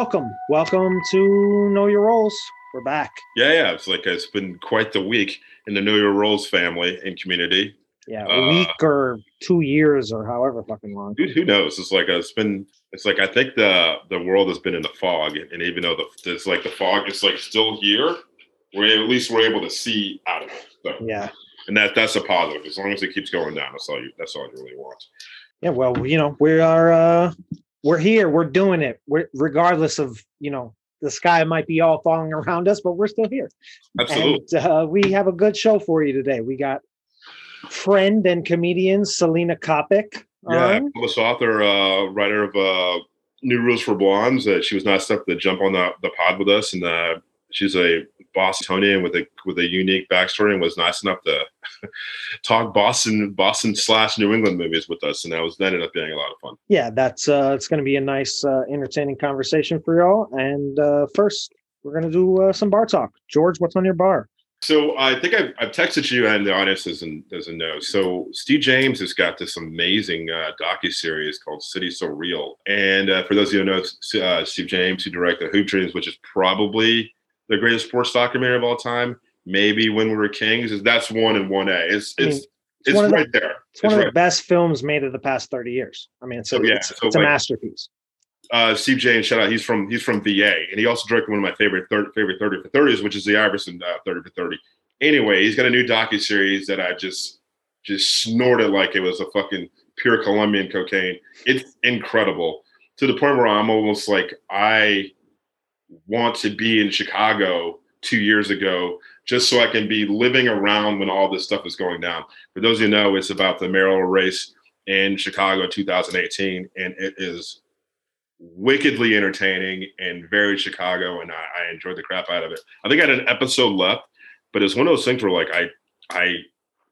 welcome, welcome to Know Your Roles. We're back. Yeah, yeah. It's like it's been quite the week in the Know Your Roles family and community. Yeah, a uh, week or two years or however fucking long. Dude, who knows? It's like it's been. It's like I think the the world has been in the fog, and even though the it's like the fog is like still here, we're at least we're able to see out of it. So, yeah, and that that's a positive. As long as it keeps going down, that's all you. That's all you really want. Yeah, well, you know, we are uh we're here, we're doing it. We're regardless of you know the sky might be all falling around us, but we're still here. Absolutely. And, uh, we have a good show for you today. We got friend and comedian Selena Coppock. Yeah, published author, uh, writer of uh, New Rules for Blondes. Uh, she was nice enough to jump on the, the pod with us, and uh, she's a Bostonian with a with a unique backstory, and was nice enough to talk Boston Boston slash New England movies with us, and that was that ended up being a lot of fun. Yeah, that's uh, it's going to be a nice, uh, entertaining conversation for y'all. And uh, first, we're going to do uh, some bar talk. George, what's on your bar? So I think I've, I've, texted you, and the audience doesn't doesn't know. So Steve James has got this amazing uh, docu series called City So Real, and uh, for those of you who know uh, Steve James, who directed Hoop Dreams, which is probably the greatest sports documentary of all time, maybe When We Were Kings, is that's one and one A. It's it's I mean, it's, it's right the, there. It's, one of right the best films made of the past thirty years. I mean, it's a, so, yeah, it's, so it's like, a masterpiece uh, Steve James, shout out. He's from he's from VA, and he also directed one of my favorite thir- favorite thirty for thirties, which is the Iverson uh, thirty for thirty. Anyway, he's got a new docu series that I just just snorted like it was a fucking pure Colombian cocaine. It's incredible to the point where I'm almost like I want to be in Chicago two years ago just so I can be living around when all this stuff is going down. For those of you know, it's about the mayoral race in Chicago 2018, and it is wickedly entertaining and very Chicago, and I, I enjoyed the crap out of it. I think I had an episode left, but it's one of those things where like I I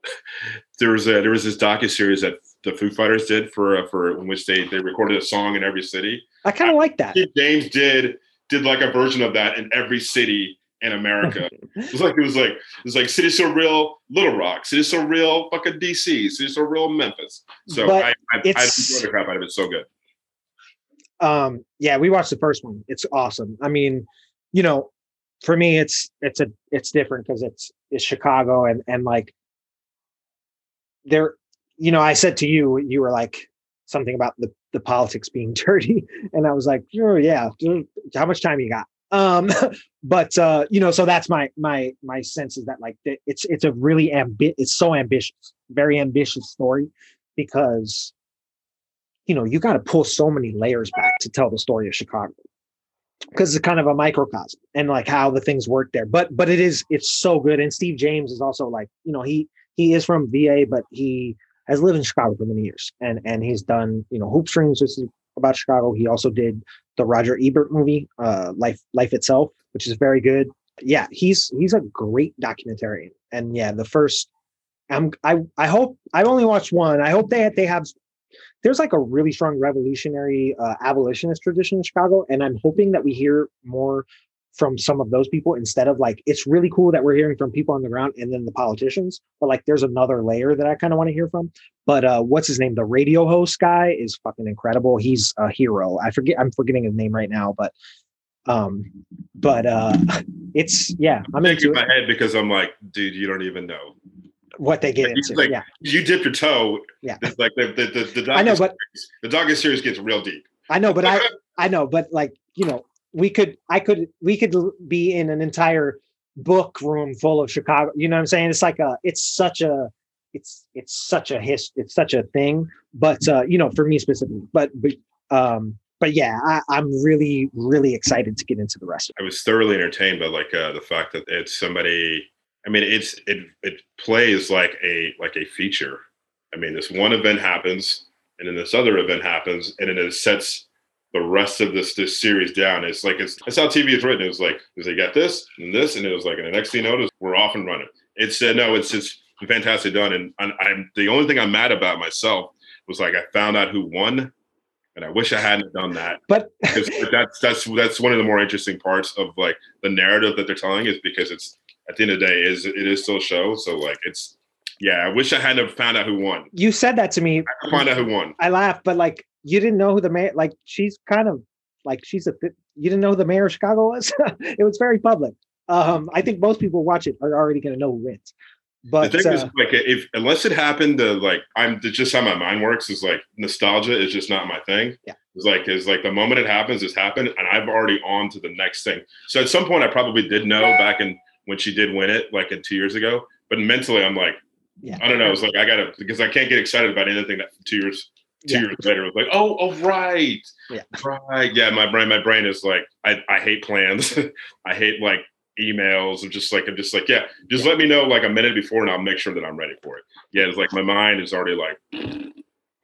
there was a there was this docu series that the Foo Fighters did for uh, for in which they they recorded a song in every city. I kind of like that. James did did like a version of that in every city in America. it was like it was like it was like City So Real, Little Rock, City So Real, fucking DC, City So Real, Memphis. So but I I, I the crap out of it. So good um yeah we watched the first one it's awesome i mean you know for me it's it's a it's different because it's it's chicago and and like there you know i said to you you were like something about the the politics being dirty and i was like oh yeah how much time you got um but uh you know so that's my my my sense is that like it's it's a really ambi- it's so ambitious very ambitious story because you know, you got to pull so many layers back to tell the story of Chicago because it's kind of a microcosm and like how the things work there. But but it is it's so good. And Steve James is also like you know he he is from VA, but he has lived in Chicago for many years and and he's done you know Hoop Dreams, which is about Chicago. He also did the Roger Ebert movie, uh, Life Life Itself, which is very good. Yeah, he's he's a great documentarian. And yeah, the first I'm I I hope I've only watched one. I hope they they have there's like a really strong revolutionary uh, abolitionist tradition in Chicago, and I'm hoping that we hear more from some of those people instead of like it's really cool that we're hearing from people on the ground and then the politicians but like there's another layer that i kind of want to hear from but uh what's his name the radio host guy is fucking incredible he's a hero i forget i'm forgetting his name right now but um but uh it's yeah i'm into my head because i'm like dude you don't even know what they get into. Like, yeah. You dip your toe. Yeah. It's like the the the, the I know, but series, the dog series gets real deep. I know, but I I know, but like you know, we could I could we could be in an entire book room full of Chicago. You know what I'm saying? It's like a it's such a it's it's such a his it's such a thing. But uh, you know, for me specifically, but but um but yeah, I, am really, really excited to get into the rest of it. I was thoroughly entertained by like uh, the fact that it's somebody I mean, it's it it plays like a like a feature. I mean, this one event happens, and then this other event happens, and it sets the rest of this this series down. It's like it's that's how TV is written. It was like, is they got this and this, and it was like, and the next thing you know, we're off and running. It's uh, no, it's it's fantastic done. And I'm, I'm the only thing I'm mad about myself was like I found out who won, and I wish I hadn't done that. But that's that's that's one of the more interesting parts of like the narrative that they're telling is because it's at the end of the day, is it is still a show. So like it's yeah, I wish I hadn't found out who won. You said that to me. I find out who won. I laughed, but like you didn't know who the mayor. like she's kind of Like she's a you didn't know who the mayor of Chicago was? it was very public. Um, I think most people watch it are already going to know who wins. But the thing uh, is, like, if unless it happened, to like, I'm just how my mind works. Is like nostalgia is just not my thing. Yeah. It's like, is like the moment it happens, it's happened, and I've already on to the next thing. So at some point, I probably did know back in when she did win it, like in two years ago. But mentally, I'm like, yeah. I don't know. It's like I gotta because I can't get excited about anything that two years two Yeah. years later was like, oh, oh, right, Yeah. right, yeah. My brain, my brain is like, I, I hate plans. I hate like emails. I'm just like, I'm just like, yeah, just let me know like a minute before, and I'll make sure that I'm ready for it. Yeah, it's like my mind is already like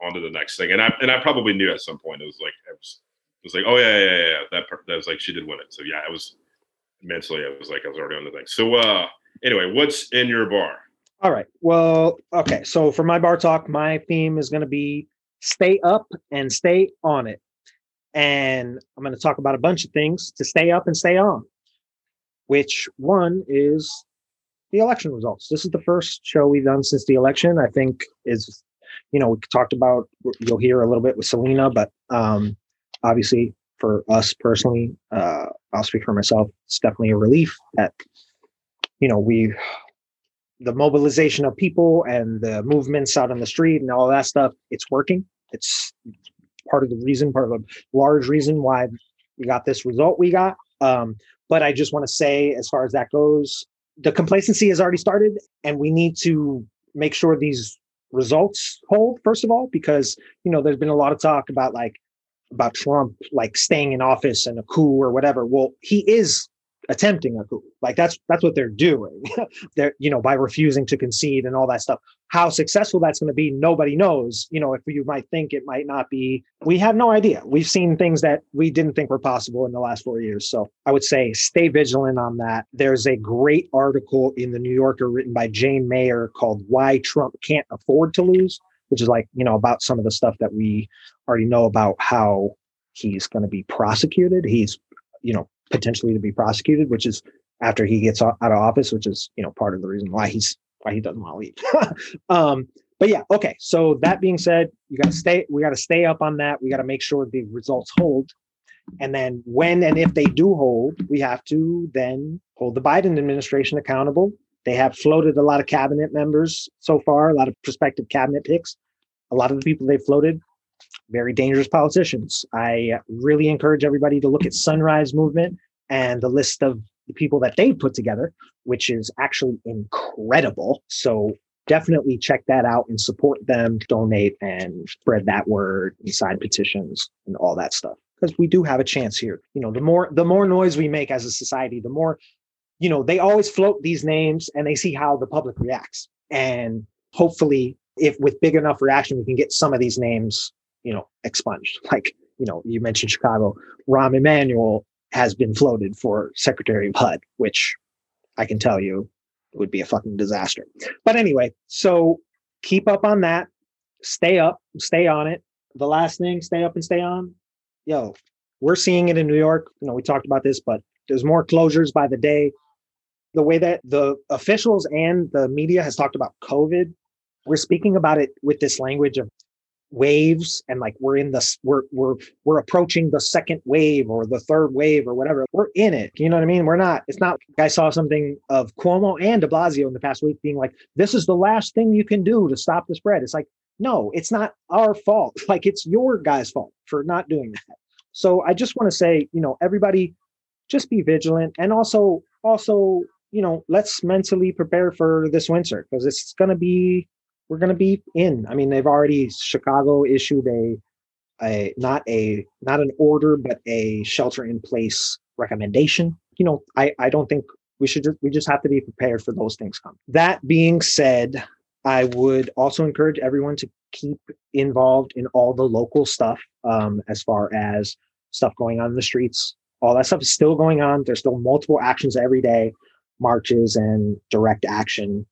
on to the next thing, and I and I probably knew at some point it was like it was, it was like, oh yeah, yeah, yeah, yeah. That per- that was like she did win it. So yeah, I was mentally, I was like, I was already on the thing. So uh, anyway, what's in your bar? All right. Well, okay. So for my bar talk, my theme is going to be stay up and stay on it. And I'm going to talk about a bunch of things to stay up and stay on, which one is the election results. This is the first show we've done since the election. I think is, you know, we talked about, you'll hear a little bit with Selena, but um, obviously for us personally, uh, I'll speak for myself. It's definitely a relief that, you know, we the mobilization of people and the movements out on the street and all that stuff, it's working. It's part of the reason, part of a large reason why we got this result we got. Um, but I just want to say, as far as that goes, the complacency has already started, and we need to make sure these results hold, first of all, because you know there's been a lot of talk about like about Trump like staying in office and a coup or whatever. Well, he is attempting a coup. Like that's that's what they're doing. they're you know by refusing to concede and all that stuff. How successful that's going to be, nobody knows. You know, if you might think it might not be, we have no idea. We've seen things that we didn't think were possible in the last four years. So I would say stay vigilant on that. There's a great article in the New Yorker written by Jane Mayer called "Why Trump Can't Afford to Lose," which is like you know about some of the stuff that we already know about how he's going to be prosecuted. He's you know potentially to be prosecuted, which is after he gets out of office, which is you know part of the reason why he's why he doesn't want to leave. um, but yeah, okay. So that being said, you got to stay. We got to stay up on that. We got to make sure the results hold, and then when and if they do hold, we have to then hold the Biden administration accountable. They have floated a lot of cabinet members so far, a lot of prospective cabinet picks. A lot of the people they floated very dangerous politicians. I really encourage everybody to look at Sunrise Movement and the list of the people that they put together, which is actually incredible. So definitely check that out and support them, donate and spread that word and sign petitions and all that stuff. Because we do have a chance here. You know, the more the more noise we make as a society, the more, you know, they always float these names and they see how the public reacts. And hopefully if with big enough reaction, we can get some of these names you know, expunged. Like, you know, you mentioned Chicago. Rahm Emanuel has been floated for Secretary of HUD, which I can tell you would be a fucking disaster. But anyway, so keep up on that. Stay up, stay on it. The last thing, stay up and stay on. Yo, we're seeing it in New York. You know, we talked about this, but there's more closures by the day. The way that the officials and the media has talked about COVID, we're speaking about it with this language of waves and like we're in this we're we're we're approaching the second wave or the third wave or whatever we're in it you know what i mean? We're not it's not i saw something of cuomo and de blasio in the past week being like this is the last thing you can do to stop the spread. It's like no it's not our fault. Like it's your guys fault for not doing that. So i just want to say you know everybody just be vigilant and also also you know let's mentally prepare for this winter because it's going to be we're going to be in. I mean, they've already Chicago issued a a not a not an order, but a shelter in place recommendation. You know, I I don't think we should just we just have to be prepared for those things come. That being said, I would also encourage everyone to keep involved in all the local stuff um, as far as stuff going on in the streets. All that stuff is still going on. There's still multiple actions every day, marches and direct action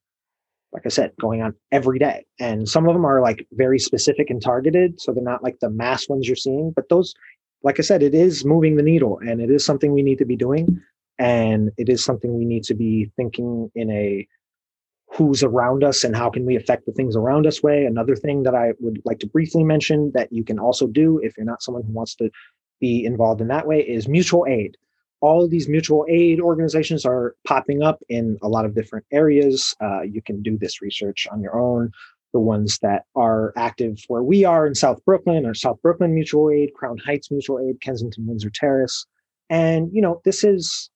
like I said, going on every day. And some of them are like very specific and targeted. So they're not like the mass ones you're seeing. But those, like I said, it is moving the needle and it is something we need to be doing. And it is something we need to be thinking in a who's around us and how can we affect the things around us way. Another thing that I would like to briefly mention that you can also do if you're not someone who wants to be involved in that way is mutual aid. All of these mutual aid organizations are popping up in a lot of different areas. Uh, you can do this research on your own. The ones that are active where we are in South Brooklyn are South Brooklyn Mutual Aid, Crown Heights Mutual Aid, Kensington Windsor Terrace. And, you know, this is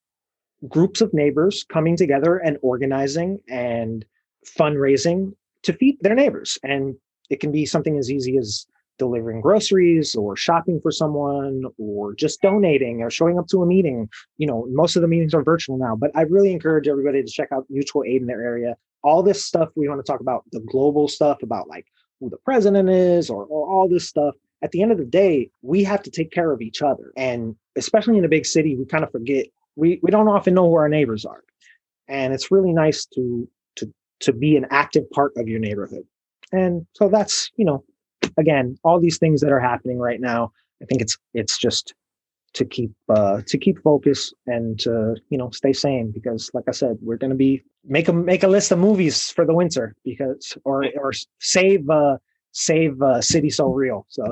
groups of neighbors coming together and organizing and fundraising to feed their neighbors. And it can be something as easy as delivering groceries or shopping for someone or just donating or showing up to a meeting. You know, most of the meetings are virtual now, but I really encourage everybody to check out mutual aid in their area. All this stuff we want to talk about the global stuff about like who the president is or, or all this stuff. At the end of the day, we have to take care of each other. And especially in a big city, we kind of forget we, we don't often know who our neighbors are. And it's really nice to to to be an active part of your neighborhood. And so that's, you know, again, all these things that are happening right now, I think it's it's just to keep uh, to keep focus and to you know stay sane because like I said, we're going to be make a make a list of movies for the winter because or or save uh, save uh, City So Real. So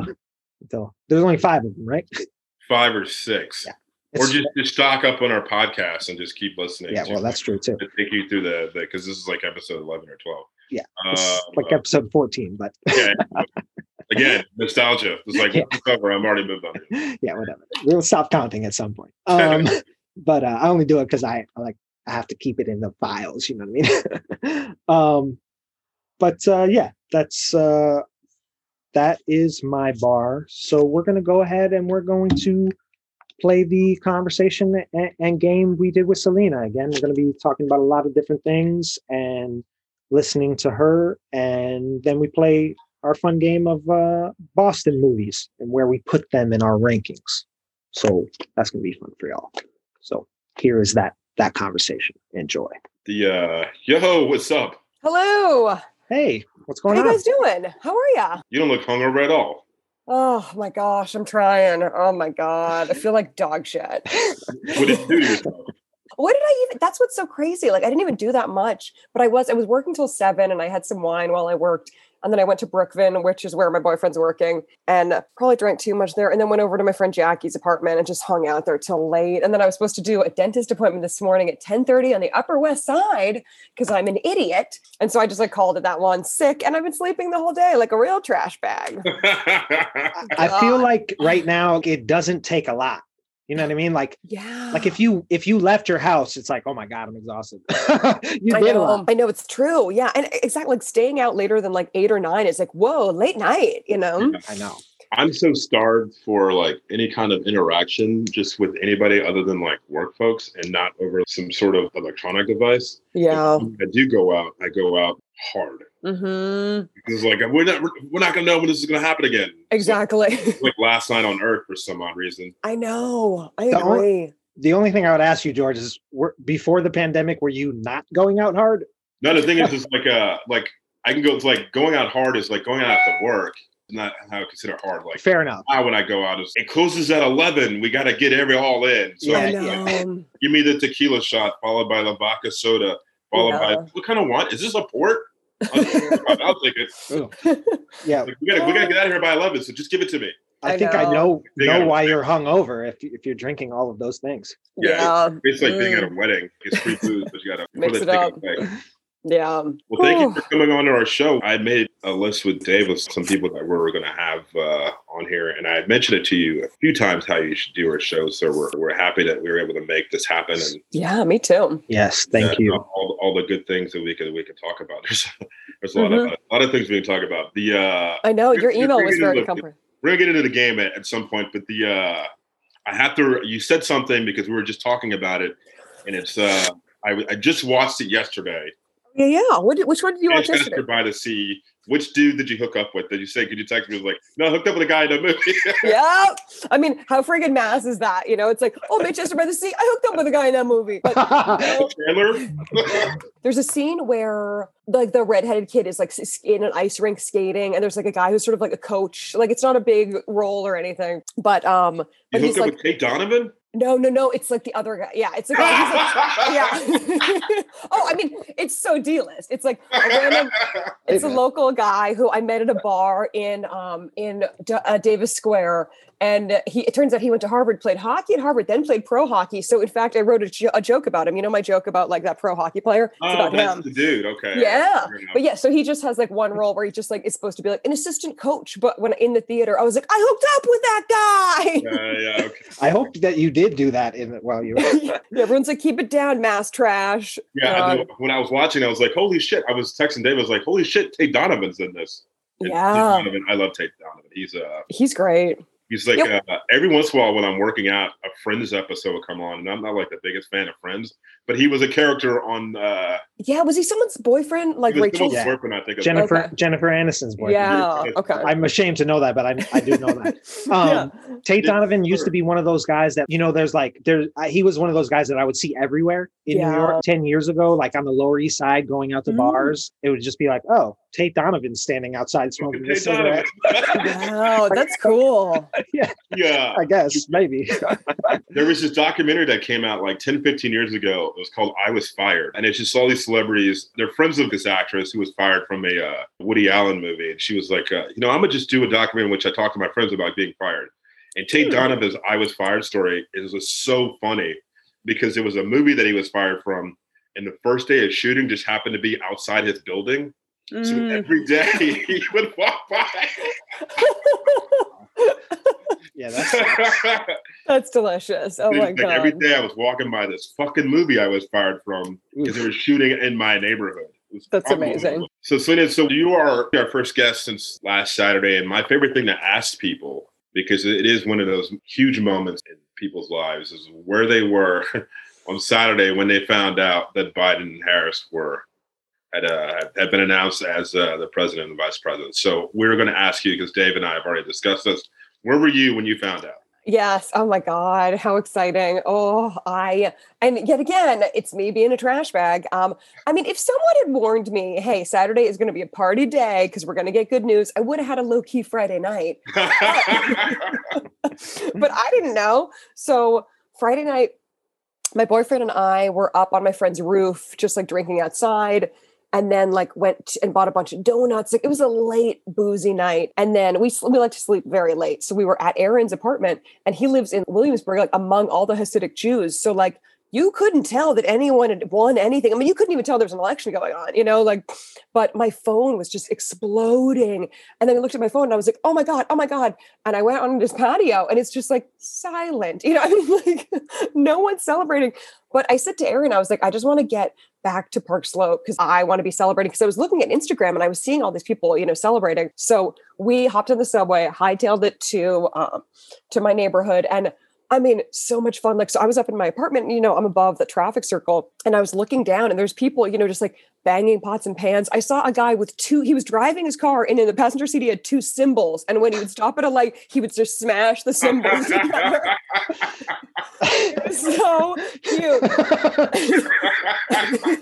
so there's only five of them, right? Five or six. Yeah. Or just, just stock up on our podcast and just keep listening. Yeah, well, that's true too. to take you through the because this is like episode eleven or twelve. Yeah, Um, like episode 14, but yeah. Again, nostalgia. It's like Yeah. cover. I'm already moved on. Yeah, whatever. We'll stop counting at some point. Um, but uh, I only do it because I, like I have to keep it in the files. You know what I mean? um, but uh, yeah, that's uh, that is my bar. So we're gonna go ahead and we're going to play the conversation and, and game we did with Selena. Again, we're gonna be talking about a lot of different things and listening to her, and then we play our fun game of uh, Boston movies and where we put them in our rankings. So that's gonna be fun for y'all. So here is that that conversation. Enjoy. The uh, yo, what's up? Hello. Hey, what's going on? How going you on? guys doing? How are ya? You don't look hungover at all. Oh my gosh, I'm trying. Oh my god, I feel like dog shit. What did you do to yourself? what did I even? That's what's so crazy. Like I didn't even do that much, but I was. I was working till seven, and I had some wine while I worked, and then I went to Brookvin, which is where my boyfriend's working, and probably drank too much there, and then went over to my friend Jackie's apartment and just hung out there till late. And then I was supposed to do a dentist appointment this morning at ten thirty on the Upper West Side because I'm an idiot, and so I just like called it that one sick, and I've been sleeping the whole day like a real trash bag. I feel like right now it doesn't take a lot. You know what I mean? Like Yeah. like if you if you left your house, it's like, oh my god, I'm exhausted. you I did a know, lot. I know it's true. Yeah. And exactly like staying out later than like eight or nine is like, whoa, late night, you know? I know. I'm so starved for like any kind of interaction just with anybody other than like work folks and not over some sort of electronic device. Yeah. When I do go out, I go out hard Mm-hmm. because like we're not we're not gonna know when this is gonna happen again. Exactly. Like last night on Earth for some odd reason. I know. I The only- The only thing I would ask you, George, is were, before the pandemic, were you not going out hard? No, the thing is, it's like uh like I can go. It's like going out hard is like going out to work. Not how I consider hard. Like Fair enough. now when I go out, is it closes at eleven. We got to get every all in. So Yeah, I yeah. know. give me the tequila shot followed by the vodka soda followed by Yeah. what kind of wine is this a port? I'll, I'll take it. Yeah, Like, we gotta we gotta get out of here by eleven. So just give it to me. I, I think I know. know know why you're hungover if you- if you're drinking all of those things. Yeah. Yeah. It's like being at Mm. a wedding. It's free food, but you gotta Mix it up. Away. Yeah. Well, thank you for coming on to our show. I made a list with Dave of some people that we were going to have uh, on here, and I mentioned it to you a few times how you should do our show. So we're, we're happy that we were able to make this happen, and Yeah, me too. Yes, thank uh, you. all, all the good things that we could we could talk about. There's, there's a lot of Mm-hmm. a lot of things we can talk about. The uh, I know. Your You're- you're email was very the- comforting. we're gonna get into the game at, at some point, but the uh, I have to. You said something because we were just talking about it, and it's uh, I, I just watched it yesterday. Yeah, yeah. What did, which one did you watch Manchester yesterday? by the Sea. Which dude did you hook up with? Did you say? Could you text me? Was like, no, I hooked up with a guy in the movie. yeah. I mean, how friggin' mass is that? You know, it's like, oh, Manchester by the Sea. I hooked up with a guy in that movie. But no, Chandler. there's a scene where like the redheaded kid is like in an ice rink skating, and there's like a guy who's sort of like a coach. Like it's not a big role or anything, but um, you but he's hooked up like, with Tate Donovan. No, no, no. It's like the other guy. Yeah, it's like, he's like yeah. oh, I mean, it's so D-list. It's like a random it's a local guy who I met at a bar in um in D- uh, Davis Square, and he it turns out he went to Harvard, played hockey at Harvard, then played pro hockey. So in fact, I wrote a, jo- a joke about him. You know my joke about like that pro hockey player. It's Oh, about that's him. the dude. Okay. Yeah. But yeah, so he just has like one role where he just like is supposed to be like an assistant coach. But when in the theater, I was like, I hooked up with that guy. Yeah, yeah, okay. I hope that you did do that in it while you. were everyone's like, keep it down, mass trash. Yeah, I Um, when I was watching, I was like, "Holy shit!" I was texting Dave. I was like, "Holy shit!" Tate Donovan's in this. And Tate Yeah, Donovan, I love Tate Donovan. He's uh, he's great. He's like Yep. uh, every once in a while when I'm working out, a Friends episode will come on, and I'm not like the biggest fan of Friends, but he was a character on. uh Yeah, was he someone's boyfriend? Like he was Rachel's? someone's boyfriend, I think. Jennifer Okay. Jennifer Aniston's boyfriend. Yeah. Okay. I'm ashamed to know that, but I I do know that. Um, yeah. Tate Yeah, Donovan used to be one of those guys that you know. There's like there. He was one of those guys that I would see everywhere in New York ten years ago, like on the Lower East Side, going out to Mm. bars. It would just be like, oh, Tate Donovan standing outside smoking a cigarette. Wow, that's cool. yeah. I guess maybe. There was this documentary that came out like 10, 15 years ago. It was called I Was Fired. And it's just all these celebrities. They're friends of this actress who was fired from a uh, Woody Allen movie. And she was like, uh, you know, I'm going to just do a documentary in which I talk to my friends about being fired. And Tate Hmm. Donovan's I Was Fired story is just so funny because it was a movie that he was fired from. And the first day of shooting just happened to be outside his building. So Mm. every day he would walk by. yeah, that's That's delicious. Oh Dude, my like, god. Every day I was walking by this fucking movie I was fired from because they were shooting in my neighborhood. That's amazing. So, Selena, so you are our first guest since last Saturday, and my favorite thing to ask people because it is one of those huge moments in people's lives is where they were on Saturday when they found out that Biden and Harris were had uh, had been announced as uh, the president and vice president. So we're going to ask you because Dave and I have already discussed this. Where were you when you found out? Yes. Oh my God. How exciting. Oh, I, and yet again, it's me being a trash bag. Um, I mean, if someone had warned me, hey, Saturday is going to be a party day because we're going to get good news, I would have had a low key Friday night, but I didn't know. So Friday night, my boyfriend and I were up on my friend's roof, just like drinking outside. And then like went and bought a bunch of donuts. Like it was a late boozy night. And then we we like to sleep very late. So we were at Aaron's apartment and he lives in Williamsburg, like among all the Hasidic Jews. So like you couldn't tell that anyone had won anything. I mean, you couldn't even tell there was an election going on, you know, like, but my phone was just exploding. And then I looked at my phone and I was like, oh my God, oh my God. And I went on this patio and it's just like silent, you know, I mean, like no one's celebrating. But I said to Aaron, I was like, I just want to get back to Park Slope because I want to be celebrating. Because I was looking at Instagram and I was seeing all these people, you know, celebrating. So we hopped on the subway, hightailed it to um, to my neighborhood, and I mean, so much fun. Like, so I was up in my apartment, you know, I'm above the traffic circle, and I was looking down, and there's people, you know, just like banging pots and pans. I saw a guy with two, he was driving his car, and in the passenger seat, he had two cymbals. And when he would stop at a light, he would just smash the cymbals together. It was so cute.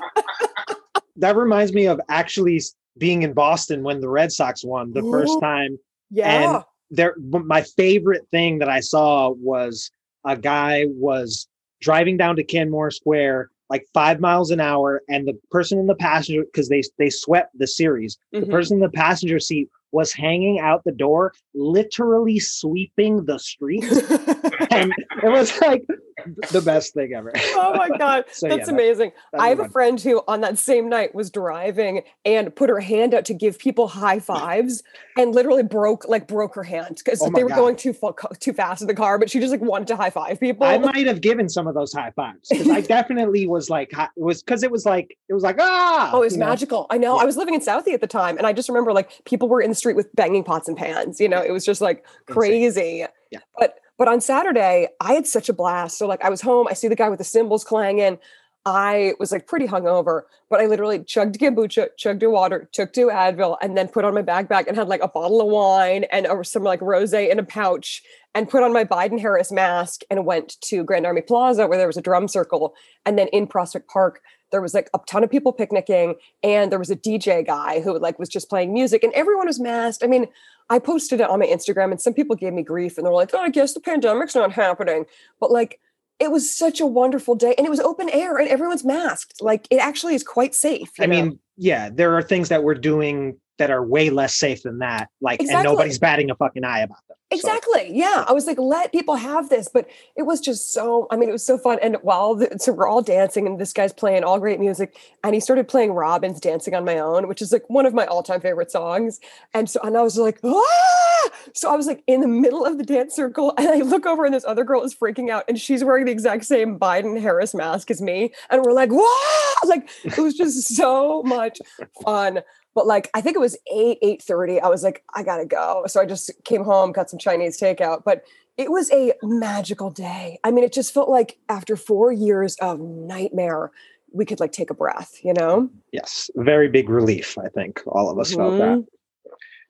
that reminds me of actually being in Boston when the Red Sox won the first time. Yeah. And there, my favorite thing that I saw was a guy was driving down to Kenmore Square like five miles an hour, and the person in the passenger because they they swept the series. The Mhm. person in the passenger seat was hanging out the door, literally sweeping the street, and it was like the best thing ever. oh my god So, that's that- amazing that i have a friend who on that same night was driving and put her hand out to give people high fives and literally broke like broke her hand because Oh they were God. going too too fast in the car but she just like wanted to high five people I might have given some of those high fives because I definitely was like, it was because it was like, it was like, ah, Oh, it was you know? magical. I know. Yeah. I was living in Southie at the time, and I just remember like people were in the street with banging pots and pans. You know, it was just like crazy. Yeah. But but on Saturday, I had such a blast. So like I was home, I see the guy with the cymbals clanging. I was like pretty hungover, but I literally chugged kombucha, chugged water, took two Advil, and then put on my backpack and had like a bottle of wine and some like rosé in a pouch, and put on my Biden Harris mask and went to Grand Army Plaza where there was a drum circle, and then in Prospect Park there was like a ton of people picnicking, and there was a DJ guy who like was just playing music, and everyone was masked. I mean, I posted it on my Instagram, and some people gave me grief, and they're like, "Oh, I guess the pandemic's not happening," but like it was such a wonderful day and it was open air and everyone's masked like it actually is quite safe you I know? mean, yeah, there are things that we're doing that are way less safe than that. Like, and nobody's batting a fucking eye about them. So, Exactly. Yeah. I was like, let people have this. But it was just so, I mean, it was so fun. And while the, so we're all dancing and this guy's playing all great music and he started playing Robyn's Dancing on My Own, which is like one of my all time favorite songs. And so, and I was like, ah! So I was like in the middle of the dance circle and I look over and this other girl is freaking out and she's wearing the exact same Biden Harris mask as me. And we're like, wow! Like it was just so much fun but like I think it was eight eight thirty. I was like, I gotta go. So I just came home, got some Chinese takeout. But it was a magical day. I mean, it just felt like after four years of nightmare, we could like take a breath. You know? yes, very big relief. I think all of us felt that. Mm-hmm.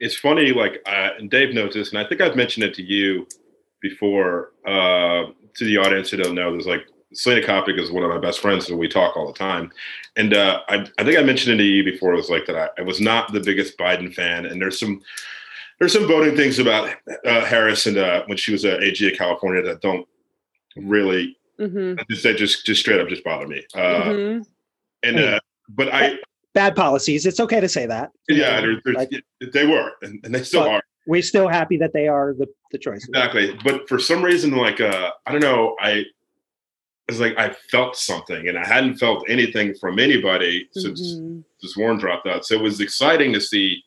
It's funny, like, uh, and Dave knows this, and I think I've mentioned it to you before. Uh, to the audience who don't know, there's like Selena Coppock is one of my best friends, and we talk all the time. And uh, I, I think I mentioned it to you before. It was like that. I, I was not the biggest Biden fan, and there's some there's some voting things about uh, Harris and uh, when she was a AG of California that don't really Mhm. just that just just straight up just bother me. Uh, Mhm. And uh, but I Bad policies. It's okay to say that. yeah, there's, Like- they were and, and they still are. We're still happy that they are the, the choice. Exactly. But for some reason, like uh, I don't know, I it's like I felt something, and I hadn't felt anything from anybody since Mhm. since Warren dropped out. So it was exciting to see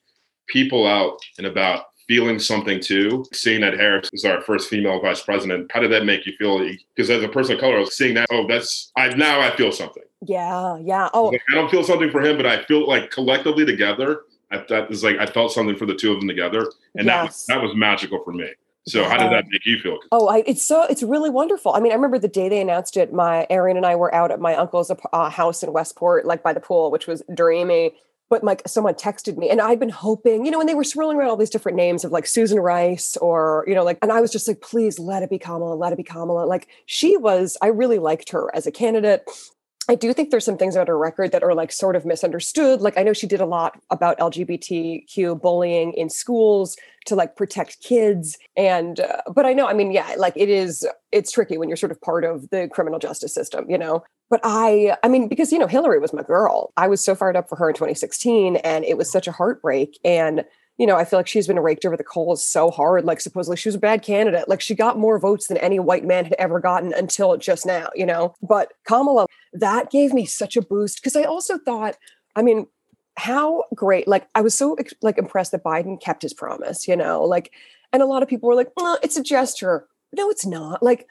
people out and about feeling something too. Seeing that Harris is our first female vice president, how did that make you feel? Because as a person of color, I was seeing that. Oh, that's I now I feel something. Yeah. Yeah. Oh, Like, I don't feel something for him, but I feel like collectively together. I thought was like I felt something for the two of them together, and that was that was magical for me. So how did that make you feel? Oh, I, it's so it's really wonderful. I mean, I remember the day they announced it. My Aaron and I were out at my uncle's uh, house in Westport, like by the pool, which was dreamy. But like someone texted me, and I'd been hoping, you know, when they were swirling around all these different names of like Susan Rice or you know, like, and I was just like, please let it be Kamala, let it be Kamala. Like she was, I really liked her as a candidate. I do think there's some things about her record that are like sort of misunderstood. Like I know she did a lot about LGBTQ bullying in schools to like protect kids and uh, but I know I mean yeah like it is it's tricky when you're sort of part of the criminal justice system, you know. But I I mean because you know Hillary was my girl. I was so fired up for her in 2016 and it was such a heartbreak and you know, I feel like she's been raked over the coals so hard. Like, supposedly she was a bad candidate. Like, she got more votes than any white man had ever gotten until just now, you know? But Kamala, that gave me such a boost because I also thought, I mean, how great. Like, I was so like impressed that Biden kept his promise, you know? Like, and a lot of people were like, "Uh, it's a gesture. No, it's not. Like,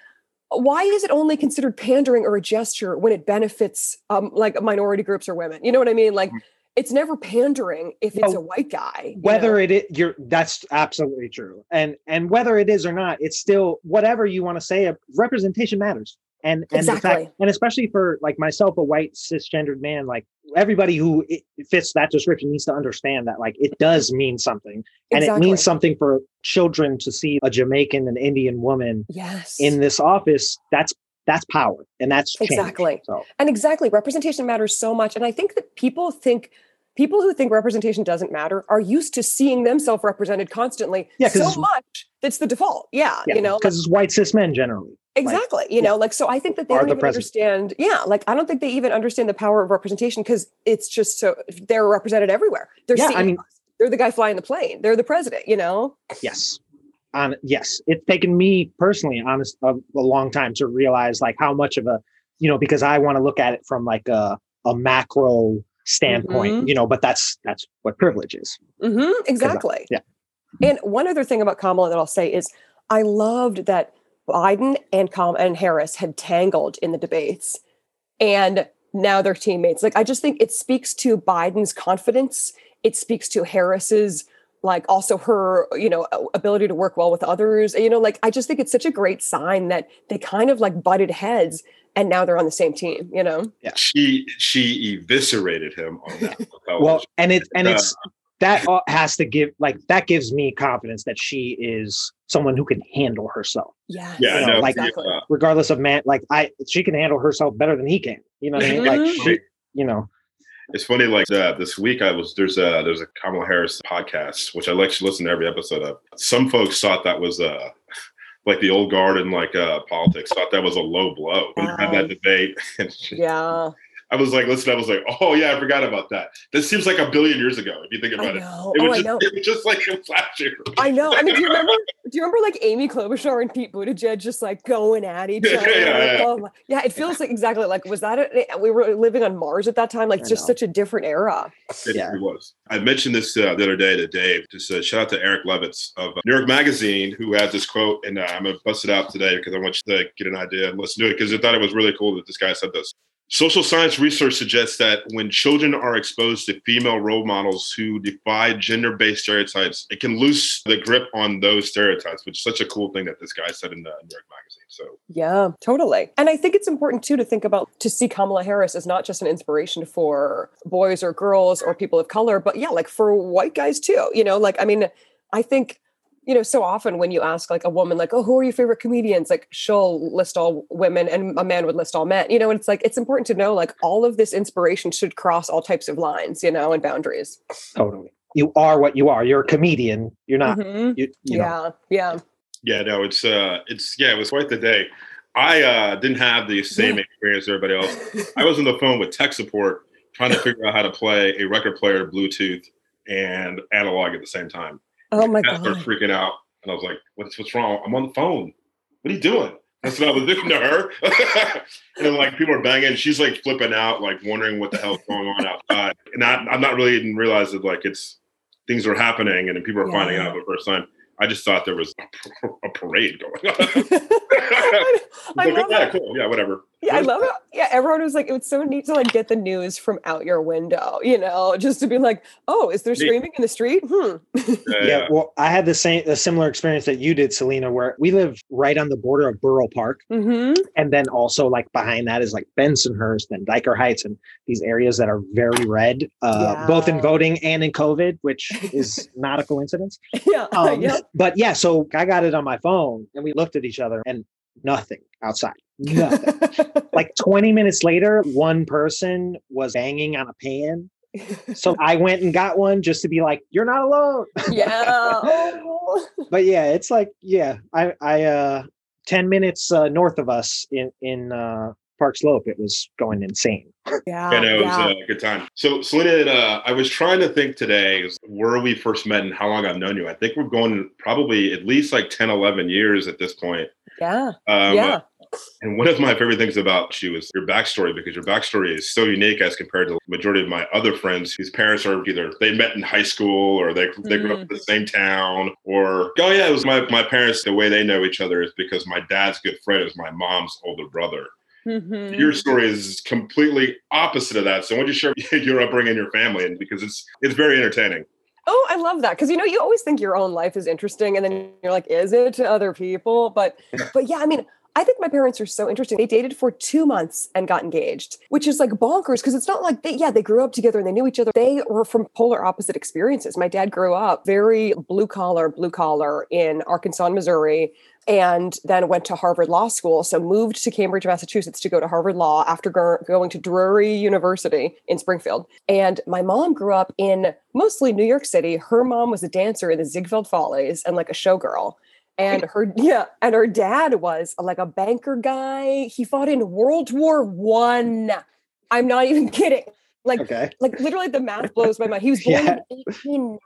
why is it only considered pandering or a gesture when it benefits um like minority groups or women? You know what I mean? Like, it's never pandering if it's a white guy. whether know? it is you're that's absolutely true and and whether it is or not it's still whatever you want to say uh, representation matters and and Exactly. fact, and especially for like myself a white cisgendered man like everybody who fits that description needs to understand that like it does mean something and it means something for children to see a jamaican and indian woman yes in this office that's that's power and that's change. Exactly. so and exactly representation matters so much and i think that people think people who think representation doesn't matter are used to seeing themselves represented constantly Yeah, so much that's the default yeah, you know like- because it's white cis men generally exactly you know like so i think that they Are don't the even president. understand yeah like i don't think they even understand the power of representation because it's just so they're represented everywhere they're Yeah, I mean- they're the guy flying the plane they're the president you know Yes. On yes, it's taken me personally, honest, a, a long time to realize like how much of a, you know, because I want to look at it from like a a macro standpoint, Mhm. you know, but that's that's what privilege is. hmm exactly yeah. and one other thing about kamala that i'll say is i loved that biden and Kam- and harris had tangled in the debates and now they're teammates like i just think it speaks to biden's confidence it speaks to harris's like also her you know ability to work well with others you know like i just think it's such a great sign that they kind of like butted heads and now they're on the same team you know yeah. She she eviscerated him on national Well, and it and it's that all has to give like that gives me confidence that she is someone who can handle herself, yes yeah, you know, no, like- Exactly. uh, regardless of man. Like I, she can handle herself better than he can. You know what I mean? Like Mhm. she, you know, it's funny. Like uh, this week, I was there's a there's a Kamala Harris podcast which I like to listen to every episode of. Some folks thought that was uh like the old guard in like uh politics thought that was a low blow when you had that Um, debate. Yeah I was like, listen, I was like, oh yeah, I forgot about that. This seems like a billion years ago if you think about I it. know. It oh, was, I just, know. it was just like a last year. I know. I mean, do you remember? Do you remember like Amy Klobuchar and Pete Buttigieg just like going at each other? yeah, yeah. Oh my- yeah, it feels like exactly like was that a, we were living on Mars at that time? Like I just know. such a different era. It Yeah. really was. I mentioned this uh, the other day to Dave. Just uh, shout out to Eric Levitz of uh, New York Magazine, who had this quote, and uh, I'm gonna bust it out today because I want you to get an idea and listen to it because I thought it was really cool that this guy said this. Social science research suggests that when children are exposed to female role models who defy gender based stereotypes, it can loose the grip on those stereotypes, which is such a cool thing that this guy said in the New York Magazine. So, Yeah, totally. And I think it's important too to think about to see Kamala Harris as not just an inspiration for boys or girls or people of color, but yeah, like for white guys too. You know, like I mean, I think you know so often when you ask like a woman like oh who are your favorite comedians like she'll list all women and a man would list all men you know and it's like it's important to know like all of this inspiration should cross all types of lines you know and boundaries Totally. You are what you are. You're a comedian. You're not. Mhm. You, you know. yeah yeah yeah, no, it's uh, it's yeah, it was quite the day. I uh, didn't have the same experience as everybody else. I was on the phone with tech support trying to figure out how to play a record player Bluetooth and analog at the same time. Oh my I started god freaking out, and I was like, "What's what's wrong? I'm on the phone. What are you doing?" That's what I was doing to her. and then like people are banging, she's like flipping out, like wondering what the hell's going on outside. And I, I'm not really even realize that like it's things are happening, and then people are finding out for the first time. I just thought there was a, a parade going on. I Like, love oh, yeah, cool. Yeah, whatever. Yeah, I love it. Yeah, everyone was like, it was so neat to like get the news from out your window, you know, just to be like, oh, is there screaming in the street? Hmm. Yeah, Yeah, well, I had the same a similar experience that you did, Selena, where we live right on the border of Borough Park, Mm-hmm. and then also like behind that is like Bensonhurst and Dyker Heights, and these areas that are very red, uh, both in voting and in COVID, which is not a coincidence. Yeah. Um, yeah. But yeah, so I got it on my phone, and we looked at each other, and nothing outside, nothing. like 20 minutes later, one person was banging on a pan. So I went and got one just to be like, "You're not alone." yeah. But yeah, it's like yeah, I I uh ten minutes uh, north of us in in uh, Park Slope, it was going insane. Yeah. I know it was yeah. a good time. So, Selena, and, uh, I was trying to think today where we first met and how long I've known you. I think we're going probably at least like 10, 11 years at this point. yeah. Um, yeah. And one of my favorite things about you is your backstory because your backstory is so unique as compared to the majority of my other friends whose parents are either they met in high school or they, they grew up in the same town or oh yeah, it was my, my parents, the way they know each other is because my dad's good friend is my mom's older brother. Mhm. Your story is completely opposite of that. So why don't you share your upbringing, your family, and because it's it's very entertaining. Oh, I love that because you know you always think your own life is interesting, and then you're like, is it to other people? But but yeah, I mean, I think my parents are so interesting. They dated for two months and got engaged, which is like bonkers because it's not like they yeah they grew up together and they knew each other. They were from polar opposite experiences. My dad grew up very blue collar, blue collar in Arkansas, and Missouri. And then went to Harvard Law School. So moved to Cambridge, Massachusetts to go to Harvard Law after go- going to Drury University in Springfield. And my mom grew up in mostly New York City. Her mom was a dancer in the Ziegfeld Follies and like a showgirl. And her yeah, and her dad was like a banker guy. He fought in World War One. I'm not even kidding. Like Okay. like literally the math blows my mind. He was born Yeah. in 1890.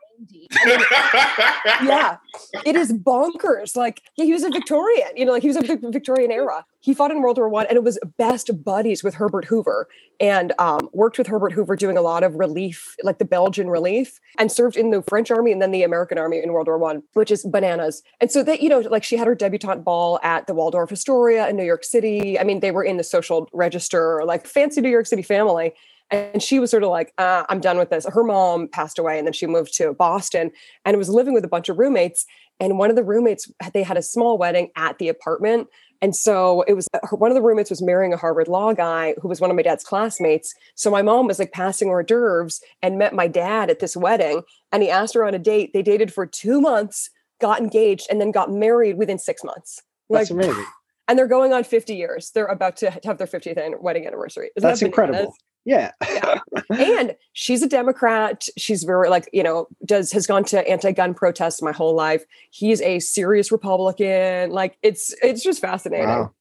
Yeah, it is bonkers. Like, he was a Victorian, you know, like he was a Victorian era. He fought in World War One and it was best buddies with Herbert Hoover and um, worked with Herbert Hoover doing a lot of relief, like the Belgian relief, and served in the French army and then the American army in World War One, which is bananas. And so that, you know, like she had her debutante ball at the Waldorf Astoria in New York City. I mean, they were in the social register, like fancy New York City family. And she was sort of like, uh, I'm done with this. Her mom passed away and then she moved to Boston and was living with a bunch of roommates. And one of the roommates, they had a small wedding at the apartment. And so it was one of the roommates was marrying a Harvard law guy who was one of my dad's classmates. So my mom was like passing hors d'oeuvres and met my dad at this wedding. And he asked her on a date. They dated for two months, got engaged, and then got married within six months. That's Like, amazing. and they're going on 50 years. They're about to have their 50th wedding anniversary. Isn't That's that incredible. Yeah. Yeah. and she's a Democrat. She's very like, you know, does has gone to anti-gun protests my whole life. He's a serious Republican. Like it's it's just fascinating. Wow.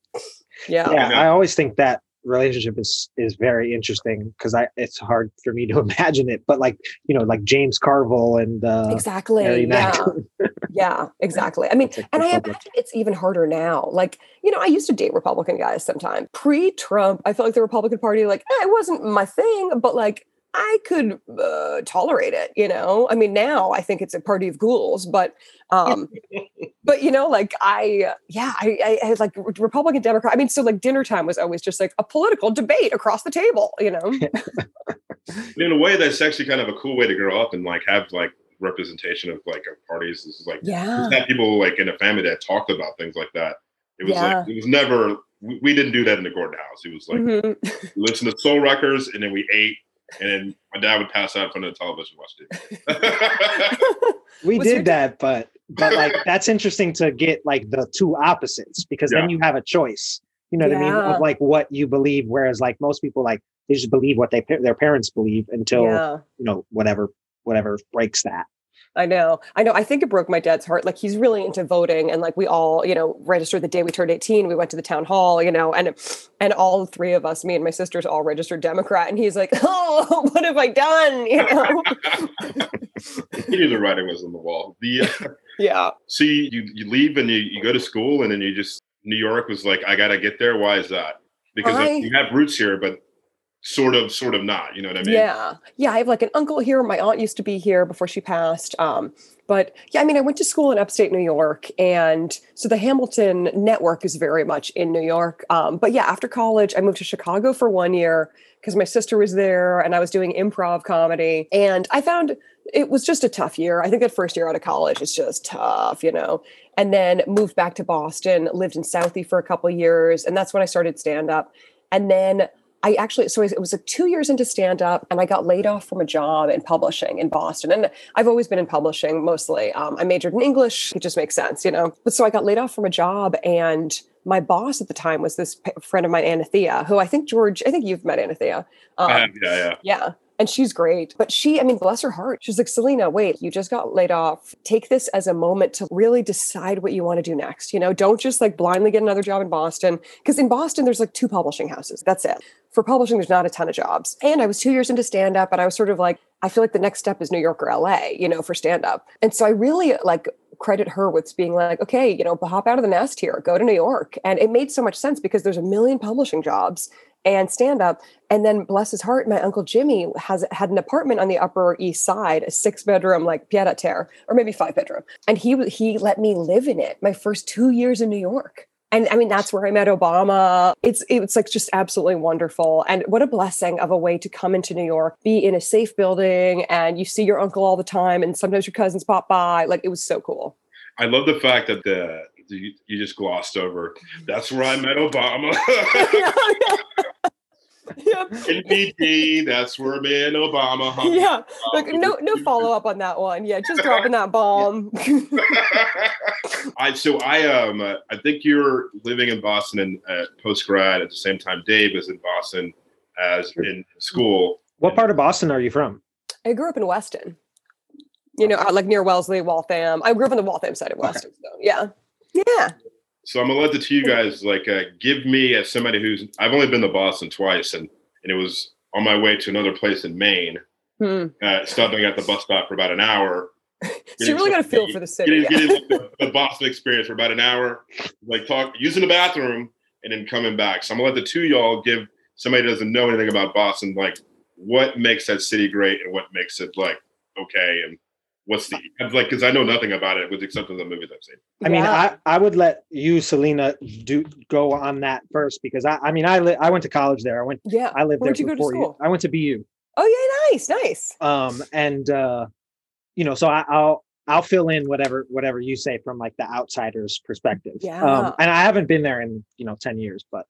Yeah. Yeah. I always think that relationship is is very interesting because I it's hard for me to imagine it. But like you know, like James Carville and uh, exactly, yeah, yeah, exactly. I mean, like and I imagine it's even harder now. Like, you know, I used to date Republican guys sometime. Pre-Trump, I felt like the Republican Party, like, eh, it wasn't my thing, but like I could uh, tolerate it. You know, I mean, now I think it's a party of ghouls, but, um, but you know, like I, yeah, I, I, I had like Republican Democrat. I mean, so like dinner time was always just like a political debate across the table. You know, in a way, that's actually kind of a cool way to grow up and like have like representation of like of parties. This is like yeah, had people like in a family that talked about things like that. It was Yeah. like it was never. We, we didn't do that in the Gordon house. It was like Mhm. we listened to soul records and then we ate, and then my dad would pass out in front of the television watch it. we Was your did that, but but like that's interesting to get like the two opposites because then you have a choice. You know what I mean? Of like what you believe, whereas like most people like they just believe what they their parents believe until yeah. you know whatever whatever breaks that. I know. I know. I think it broke my dad's heart. Like he's really into voting and like we all, you know, registered the day we turned 18. We went to the town hall, you know, and and all three of us, me and my sisters all registered Democrat. And he's like, Oh, what have I done? You know? he knew the writing was on the wall. The uh, yeah. you, you you leave and you, you go to school and then you just New York was like I gotta get there. Why is that? Because I- you have roots here, but sort of sort of not. You know what I mean? Yeah. Yeah. I have like an uncle here. My aunt used to be here before she passed. Um, but yeah, I mean, I went to school in upstate New York. And so the Hamilton network is very much in New York. Um, but yeah, after college, I moved to Chicago for one year because my sister was there and I was doing improv comedy. And I found it was just a tough year. I think that first year out of college is just tough, you know. And then moved back to Boston, lived in Southie for a couple years. And that's when I started stand up. And then I actually, so it was like two years into stand up, and I got laid off from a job in publishing in Boston. And I've always been in publishing mostly. Um, I majored in English, it just makes sense, you know. But so I got laid off from a job, and my boss at the time was this p- friend of mine, Anathea, who I think George, I think you've met Anathea. Um, yeah, yeah. yeah. And she's great. But she, I mean, bless her heart, she's like, Selena, wait, you just got laid off. Take this as a moment to really decide what you want to do next. You know, don't just like blindly get another job in Boston. Because in Boston, there's like two publishing houses. That's it. For publishing, there's not a ton of jobs. And I was two years into stand up, and I was sort of like, I feel like the next step is New York or LA, you know, for stand up. And so I really like credit her with being like, okay, you know, hop out of the nest here, go to New York. And it made so much sense because there's a million publishing jobs and stand up. And then bless his heart, my uncle Jimmy has had an apartment on the Upper East Side, a six bedroom, like pied a terre, or maybe five bedroom. And he he let me live in it my first two years in New York. And I mean, that's where I met Obama. It's it's like just absolutely wonderful. And what a blessing of a way to come into New York, be in a safe building, and you see your uncle all the time, and sometimes your cousins pop by. Like it was so cool. I love the fact that the you, you just glossed over. Mm-hmm. That's where I met Obama. Yep. In PT, that's where me and Obama hung. Yeah. Like no no follow up on that one. Yeah, just dropping that bomb. I so I um uh, I think you're living in Boston and uh, post grad at the same time Dave is in Boston as in school. What part of Boston are you from? I grew up in Weston. You know, uh, like near Wellesley, Waltham. I grew up on the Waltham side of Weston. So yeah. Yeah. So I'm gonna let the two you guys like uh, give me as somebody who's I've only been to Boston twice and and it was on my way to another place in Maine, Hmm. uh, stopping at the bus stop for about an hour. So you really got to feel for the city. Getting, getting the, the Boston experience for about an hour, like talk using the bathroom and then coming back. So I'm gonna let the two of y'all give somebody who doesn't know anything about Boston like what makes that city great and what makes it like okay and what's the like because I know nothing about it with the exception of the movies I've seen. I mean, Yeah. I, I would let you, Selena, do go on that first because I, I mean, I li- I went to college there. I went, yeah. I lived Where'd there you go to four years. school? I went to BU. Oh yeah, nice, nice. Um, and uh, you know, so I, I'll I'll fill in whatever whatever you say from like the outsider's perspective. Yeah. Um, and I haven't been there in you know ten years, but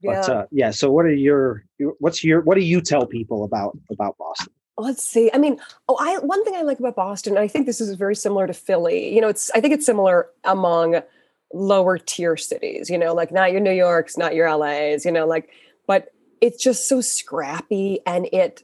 Yeah. but uh, yeah. So what are your your- what's your what do you tell people about about Boston? Let's see. I mean, oh, I one thing I like about Boston, I think this is very similar to Philly. You know, it's I think it's similar among lower tier cities. You know, like not your New Yorks, not your LAs. You know, like, but it's just so scrappy, and it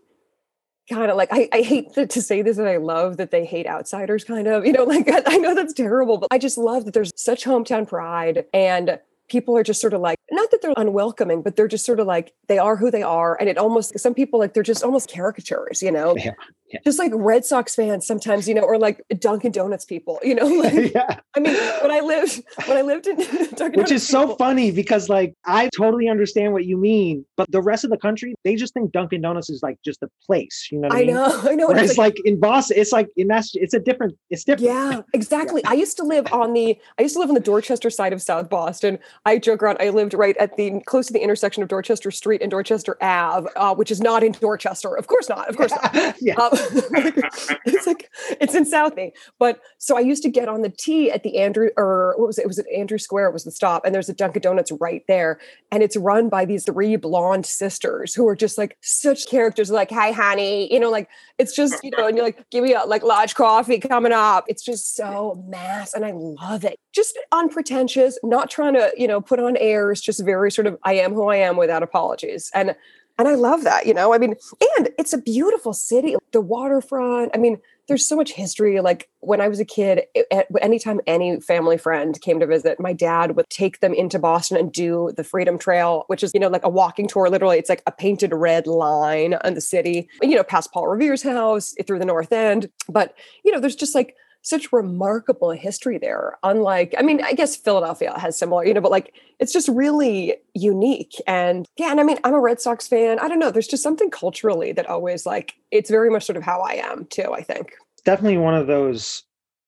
kind of like I, I hate to, to say this, and I love that they hate outsiders. Kind of, you know, like I know that's terrible, but I just love that there's such hometown pride and people are just sort of like not that they're unwelcoming, but they're just sort of like they are who they are. And it almost some people like they're just almost caricatures, you know. Yeah, yeah. Just like Red Sox fans sometimes, you know, or like Dunkin' Donuts people, you know. Like, yeah. I mean, when I lived when I lived in Dunkin' Which is so funny because like I totally understand what you mean, but the rest of the country, they just think Dunkin' Donuts is like just a place. You know I, I mean? know, I know. it's like, like, in Boston, it's like in Mass, it's a different, it's different. yeah, exactly. I used to live on the I used to live on the Dorchester side of South Boston. I joke around. I lived right at the close to the intersection of Dorchester Street and Dorchester Ave, uh, which is not in Dorchester. Of course not. Of course not. yeah. Um, it's like it's in Southie. But so I used to get on the T at the Andrew or what was it? It was at Andrew Square It was the stop, and there's a Dunkin' Donuts right there, and it's run by these three blonde sisters who are just like such characters. Like, hi, honey, you know, like it's just you know, and you're like, give me a like large coffee coming up. It's just so mass, and I love it. Just unpretentious, not trying to you know put on airs. Just very sort of I am who I am without apologies, and and I love that, you know. I mean, and it's a beautiful city. The waterfront. I mean, there's so much history. Like when I was a kid, it, anytime any family friend came to visit, my dad would take them into Boston and do the Freedom Trail, which is, you know, like a walking tour. Literally, it's like a painted red line on the city, you know, past Paul Revere's house, through the North End. But, you know, there's just like such remarkable history there. Unlike, I mean, I guess Philadelphia has similar, you know, but like it's just really unique. And yeah, and I mean, I'm a Red Sox fan. I don't know. There's just something culturally that always like it's very much sort of how I am too, I think. definitely one of those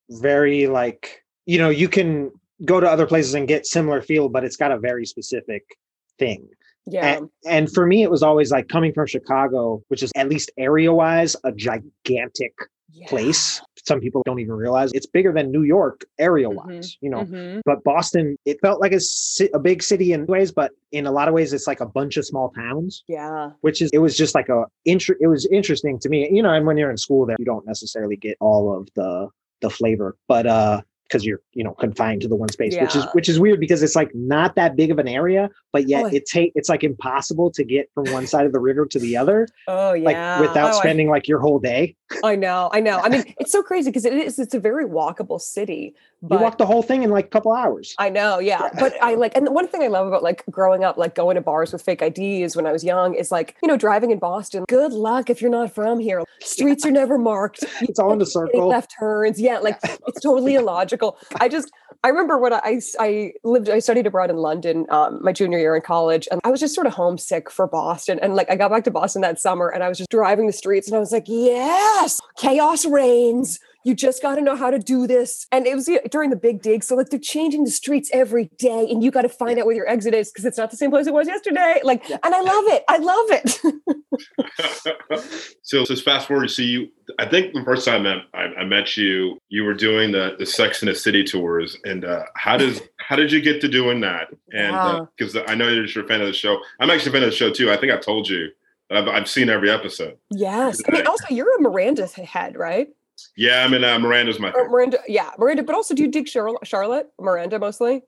very like you know you can go to other places and get similar feel but it's got a very specific thing Yeah. and, and for me it was always like coming from chicago which is at least area wise a gigantic place some people don't even realize it's bigger than new york area wise you know Mhm. but boston it felt like a, a big city in ways but in a lot of ways it's like a bunch of small towns Yeah. which is it was just like a inter- it was interesting to me you know and when you're in school there you don't necessarily get all of the the flavor but uh because you're you know confined to the one space which is which is weird because it's like not that big of an area but yet Oh, it take it's like impossible to get from one side of the river to the other Oh yeah like without Oh, I- spending like your whole day I, know. I know. I mean, it's so crazy because it is. It's a very walkable city. But you walk the whole thing in like a couple hours I know, yeah. But I like, and the one thing I love about like growing up, like going to bars with fake IDs when I was young is like, you know, driving in Boston. Good luck if you're not from here. Streets are never marked. It's all in the circle Left turns. Yeah. Like it's totally illogical. I just, I remember when I, I lived, I studied abroad in London um, my junior year in college, and I was just sort of homesick for Boston. And like, I got back to Boston that summer and I was just driving the streets and I was like, yes, chaos reigns. You just got to know how to do this. And it was yeah, during the big dig. So, like, they're changing the streets every day, and you got to find out where your exit is because it's not the same place it was yesterday. Like, and I love it. I love it. so just fast forward to see you. I think the first time I, I, I met you, you were doing the the Sex and the City tours. And uh, how does how did you get to doing that? And because I know you're a fan of the show, I'm actually a fan of the show too. I think I told you I've, I've seen every episode. yes. I mean, also, you're a Miranda head, right? Yeah, I mean uh, Miranda's my favorite. Miranda, yeah, Miranda. But also, do you dig Charlotte? Charlotte, Miranda, mostly.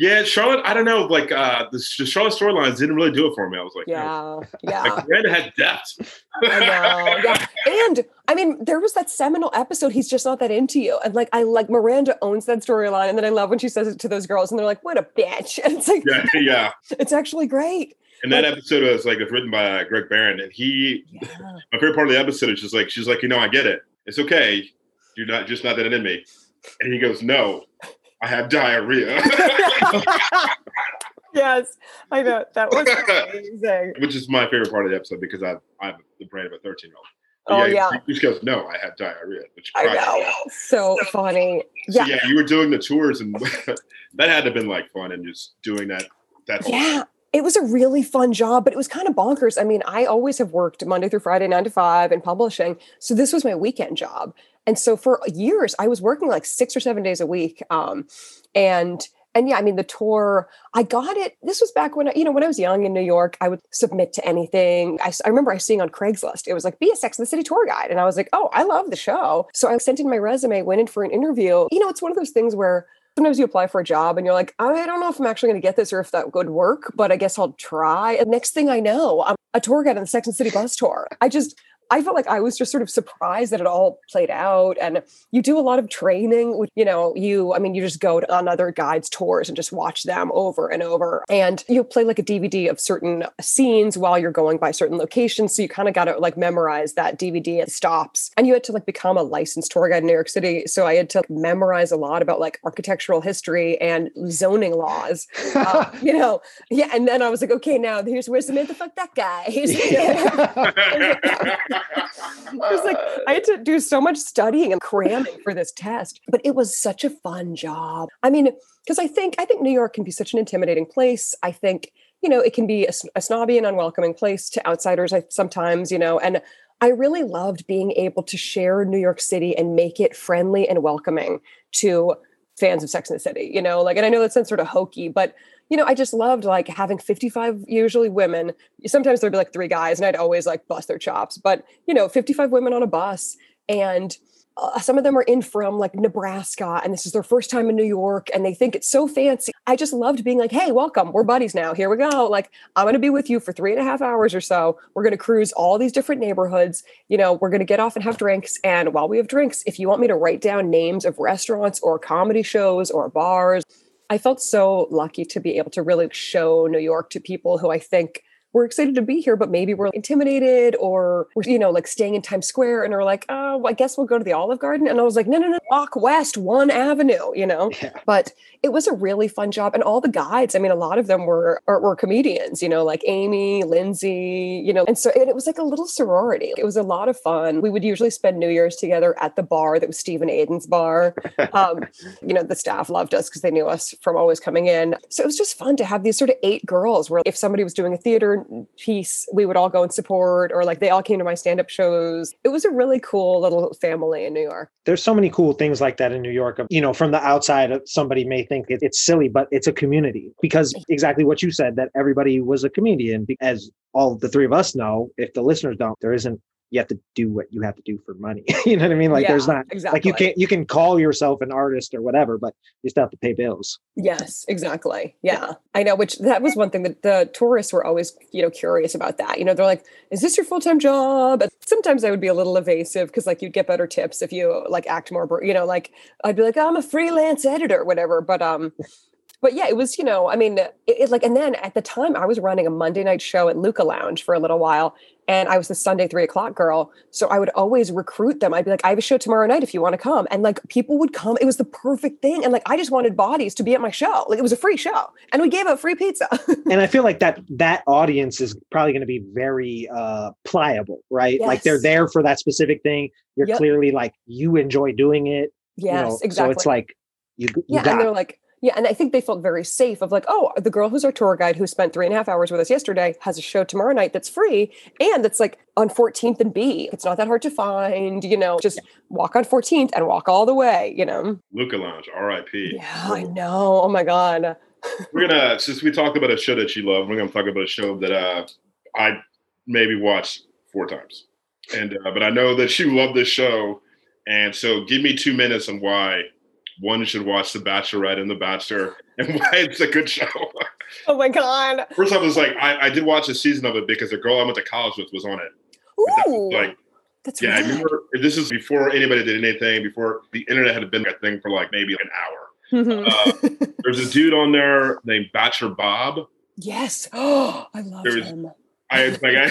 Yeah, Charlotte. I don't know. Like uh, the, the Charlotte storylines didn't really do it for me. I was like, no. Yeah, yeah. Like Miranda had depth. I know. Yeah. And I mean, there was that seminal episode, he's just not that into you. And like I like Miranda owns that storyline. And then I love when she says it to those girls and they're like, what a bitch. And it's like, yeah, yeah. it's actually great. And that episode was like it's written by uh, Greg Behrendt, and he Yeah. my favorite part of the episode is just like she's like, you know, I get it. It's okay. You're not just not that in me. And he goes, no, I have diarrhea, yes. I know. That was amazing. which is my favorite part of the episode because I I'm the brain of a 13 year old. Oh yeah. He just goes, no, I have diarrhea. Which I know. So funny. So, Yeah. yeah, you were doing the tours, and that had to have been like fun, and just doing that. That Yeah. It was a really fun job, but it was kind of bonkers. I mean, I always have worked Monday through Friday, nine to five in publishing. So this was my weekend job. And so for years, I was working like six or seven days a week. Um, and and yeah, I mean, the tour, I got it. This was back when, I, you know, when I was young in New York, I would submit to anything. I remember I seeing on Craigslist, it was like, be a Sex and the City tour guide. And I was like, oh, I love the show. So I sent in my resume, went in for an interview. You know, it's one of those things where sometimes you apply for a job and you're like, I don't know if I'm actually going to get this or if that would work, but I guess I'll try. And next thing I know, I'm a tour guide on the Sex and City bus tour. I just, I felt like I was just sort of surprised that it all played out. And you do a lot of training with, you know, you, I mean, you just go on other guides' tours and just watch them over and over. And you play like a DVD of certain scenes while you're going by certain locations. So you kind of got to like memorize that DVD at stops. And you had to like become a licensed tour guide in New York City. So I had to memorize a lot about like architectural history and zoning laws. Uh, you know, yeah. And then I was like, okay, now here's where Samantha fuck that guy. He's, was like I had to do so much studying and cramming for this test, but it was such a fun job. I mean, because I think I think New York can be such an intimidating place. I think you know it can be a, a snobby and unwelcoming place to outsiders. I, sometimes you know, and I really loved being able to share New York City and make it friendly and welcoming to fans of Sex and the City. You know, like, and I know that sounds sort of hokey, but you know, I just loved like having 55 usually women. Sometimes there'd be like three guys, and I'd always like bust their chops. But you know, 55 women on a bus, and uh, some of them are in from like Nebraska, and this is their first time in New York, and they think it's so fancy. I just loved being like, "Hey, welcome, we're buddies now. Here we go. Like, I'm going to be with you for three and a half hours or so. We're going to cruise all these different neighborhoods. You know, we're going to get off and have drinks. And while we have drinks, if you want me to write down names of restaurants or comedy shows or bars." I felt so lucky to be able to really show New York to people who I think were excited to be here, but maybe were intimidated or were, you know, like staying in Times Square and are like, oh, I guess we'll go to the Olive Garden. And I was like, no, no, no, walk west, one avenue, you know? Yeah. But it was a really fun job. And all the guides, I mean, a lot of them were were comedians, you know, like Amy, Lindsay, you know, and so it, it was like a little sorority. It was a lot of fun. We would usually spend New Year's together at the bar that was Steve and Aidan's bar. Um, you know, the staff loved us because they knew us from always coming in. So it was just fun to have these sort of eight girls where if somebody was doing a theater piece, we would all go and support, or like they all came to my stand-up shows. It was a really cool little family in New York. There's so many cool things like that in New York. You know, from the outside, uh, somebody may think it's silly, but it's a community because exactly what you said that everybody was a comedian. As all the three of us know, if the listeners don't, there isn't you have to do what you have to do for money. you know what I mean? Like yeah, there's not exactly. like you can't you can call yourself an artist or whatever, but you still have to pay bills. Yes, exactly. Yeah. yeah. I know, which that was one thing that the tourists were always, you know, curious about that. You know, they're like, is this your full-time job? And sometimes I would be a little evasive because like you'd get better tips if you like act more, you know, like I'd be like, oh, I'm a freelance editor, whatever. But um but yeah, it was, you know, I mean, it, it, like, and then at the time I was running a Monday night show at Luca Lounge for a little while, and I was the Sunday three o'clock girl. So I would always recruit them. I'd be like, I have a show tomorrow night if you want to come. And like people would come. It was the perfect thing. And like I just wanted bodies to be at my show. Like it was a free show. And we gave out free pizza. and I feel like that that audience is probably going to be very uh pliable, right? Yes. Like they're there for that specific thing. You're yep. clearly like you enjoy doing it. Yes, you know? exactly. So it's like you, you yeah, got and they're like yeah, and I think they felt very safe of like, oh, the girl who's our tour guide who spent three and a half hours with us yesterday has a show tomorrow night that's free and that's like on 14th and B. It's not that hard to find, you know, just walk on 14th and walk all the way, you know. Luca Lounge, R.I.P. Yeah, I know. Oh my God. we're gonna since we talked about a show that you love, we're gonna talk about a show that uh I maybe watched four times. And uh, but I know that you love this show. And so give me two minutes on why one should watch The Bachelorette and The Bachelor and why it's a good show. Oh my god! First off, was like I, I, did watch a season of it because the girl I went to college with was on it. Ooh, like that's yeah. I remember this is before anybody did anything. Before the internet had been a thing for like maybe like an hour. Mm-hmm. uh, there's a dude on there named Bachelor Bob. Yes. Oh, I love was, him. I like I,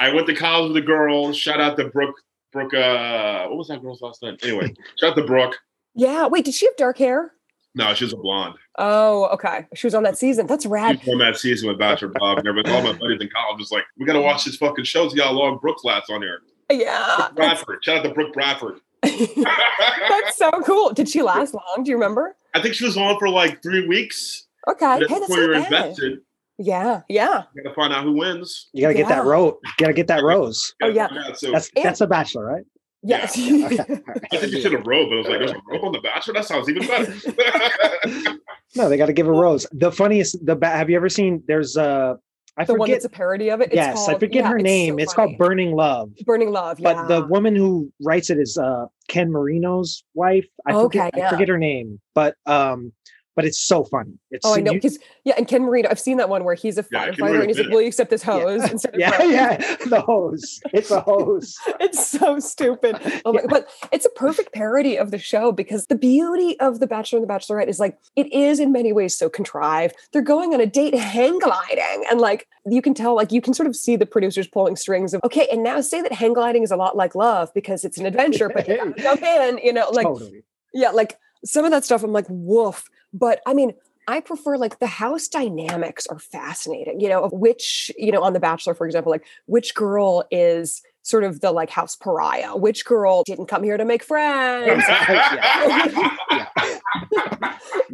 I went to college with a girl. Shout out to Brooke Brooke, uh, what was that girl's last name? Anyway, shout out to Brooke. Yeah. Wait, did she have dark hair? No, she was a blonde. Oh, okay. She was on that season. That's rad. She was on that season with Bachelor Bob and everything. All my buddies in college was like, we got to watch this fucking show. See how long Brooke lasts on here. Yeah. Brooke Bradford. Shout out to Brooke Bradford. that's so cool. Did she last long? Do you remember? I think she was on for like three weeks. Okay. Hey, that's before you're invested. Yeah, yeah. You gotta find out who wins. You gotta yeah. get that rose. You gotta get that rose. oh yeah, so, that's that's a bachelor, right? Yes. Yeah. okay. I think you should have robe, but I was like, "There's a robe on the Bachelor." That sounds even better. no, they got to give a rose. The funniest, the bat have you ever seen? There's a I the forget, one that's a parody of it. It's yes, called, I forget yeah, her name. It's, so it's called Burning Love. Burning Love. Yeah. But the woman who writes it is uh, Ken Marino's wife. I okay, forget, yeah. I forget her name, but um, but it's so funny. It's Oh, I know because yeah, and Ken Marino, I've seen that one where he's a Yeah, firefighter and he's like, in it. "Will you accept this hose?" Instead of yeah, rope?" yeah, the hose. It's a hose. it's so stupid. Oh my, Yeah. But it's a perfect parody of the show because the beauty of The Bachelor and the Bachelorette is like it is in many ways so contrived. They're going on a date hang gliding, and like you can tell, like you can sort of see the producers pulling strings of okay, and now say that hang gliding is a lot like love because it's an adventure, but you gotta jump in, you know, like totally. yeah, like some of that stuff I'm like, woof. But I mean, I prefer like the house dynamics are fascinating, you know, of which, you know, on The Bachelor, for example, like which girl is sort of the like house pariah, which girl didn't come here to make friends.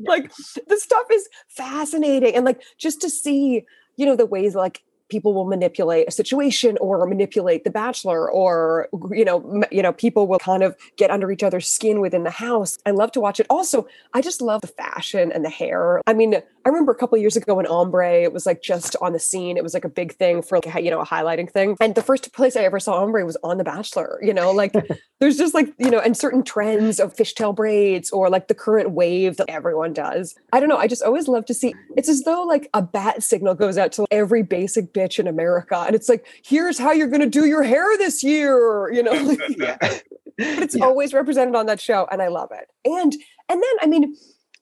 like the stuff is fascinating. And like just to see, you know, the ways like people will manipulate a situation or manipulate the bachelor or you know m- you know people will kind of get under each other's skin within the house. I love to watch it. Also i just love the fashion and the hair. I mean i remember a couple years ago when ombre it was like just on the scene it was like a big thing for like, you know a highlighting thing and the first place i ever saw ombre was on the bachelor you know like there's just like you know and certain trends of fishtail braids or like the current wave that everyone does i don't know i just always love to see it's as though like a bat signal goes out to every basic bitch in america and it's like here's how you're going to do your hair this year you know like, yeah. but it's Yeah. always represented on that show and i love it and and then i mean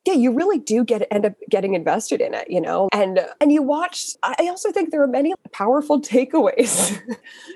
yeah you really do get end up getting invested in it you know? And uh, and you watch i I also think there are many powerful takeaways.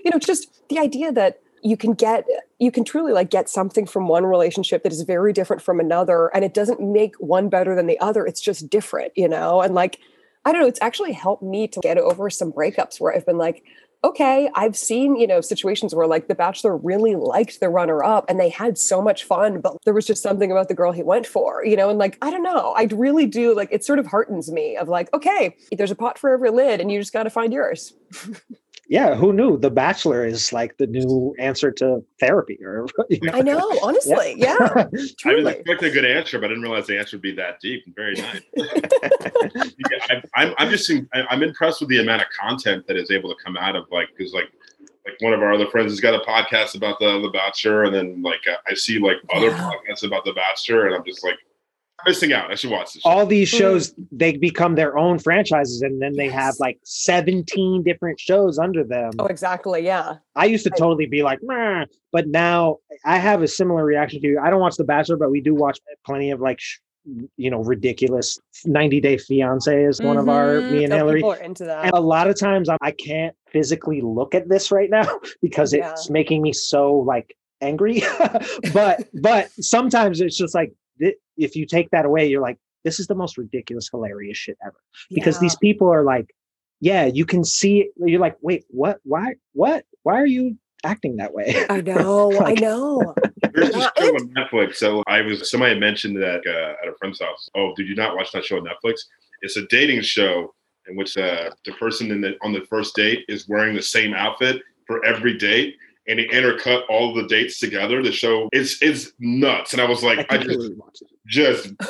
You know just the idea that you can get you can truly like get something from one relationship that is very different from another and it doesn't make one better than the other it's just different you know? And like i don't know it's actually helped me to get over some breakups where i've been like okay i've seen you know situations where like the bachelor really liked the runner up and they had so much fun but there was just something about the girl he went for you know and like i don't know. I really do like it sort of heartens me of like okay there's a pot for every lid and you just got to find yours yeah, who knew The Bachelor is like the new answer to therapy or you know? i know honestly yeah, I was truly expecting a good answer, but I didn't realize the answer would be that deep and very nice. yeah, I, I'm, I'm just I, I'm impressed with the amount of content that is able to come out of like because like like one of our other friends has got a podcast about the the Bachelor, and then like uh, I see like other Yeah. podcasts about the Bachelor, and I'm just like missing out. I should watch this. show. all these hmm. shows they become their own franchises and then they have like 17 different shows under them oh exactly yeah i used to Right. totally be like Meh, but now i have a similar reaction to you i don't watch the bachelor but we do watch plenty of like sh- you know ridiculous 90 day fiance is one of our mm-hmm. me and Oh, hillary people into that and a lot of times I'm, i can't physically look at this right now because Yeah. it's making me so like angry but but sometimes it's just like thi- if you take that away you're like this is the most ridiculous hilarious shit ever because Yeah. these people are like yeah you can see you're like wait what why what why are you acting that way I know, I know. There's this Yeah, show on Netflix. So I was somebody had mentioned that uh, at a friend's house. Oh, did you not watch that show on Netflix? It's a dating show in which uh, the person in the on the first date is wearing the same outfit for every date, and he intercut all the dates together. The show is it's nuts, and I was like, I, just completely it. just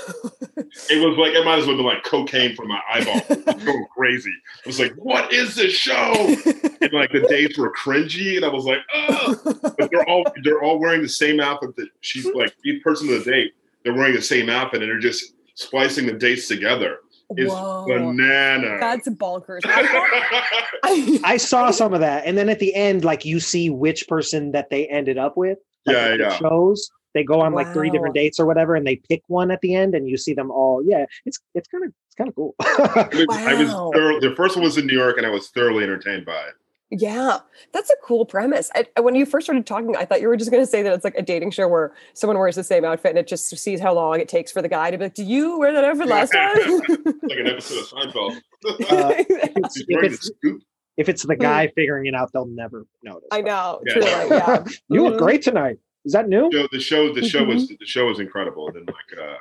it was like it might as well be like cocaine from my eyeball. Going crazy. I was like, what is this show? And like the dates were cringy, and I was like, oh but they're all they're all wearing the same outfit that she's like each person of the date they're wearing the same outfit and they're just splicing the dates together is Whoa, banana. That's bonkers. I I- i saw some of that and then at the end like you see which person that they ended up with like, Yeah, it yeah. shows. They go on like three different dates or whatever and they pick one at the end and you see them all. Yeah it's it's kind of it's kind of cool. I was, I was Wow. thorough- the first one was in New York and I was thoroughly entertained by it yeah, that's a cool premise. I, I- when you first started talking, I thought you were just going to say that it's like a dating show where someone wears the same outfit and it just sees how long it takes for the guy to be like, "Do you wear that outfit last time?" like an episode of Seinfeld Uh, if wearing the it's, scoop. if it's the guy figuring it out they'll never notice I know, Yeah. truly, yeah. you look Mhm. great tonight is that new Show- the show the show was the show was incredible and then like uh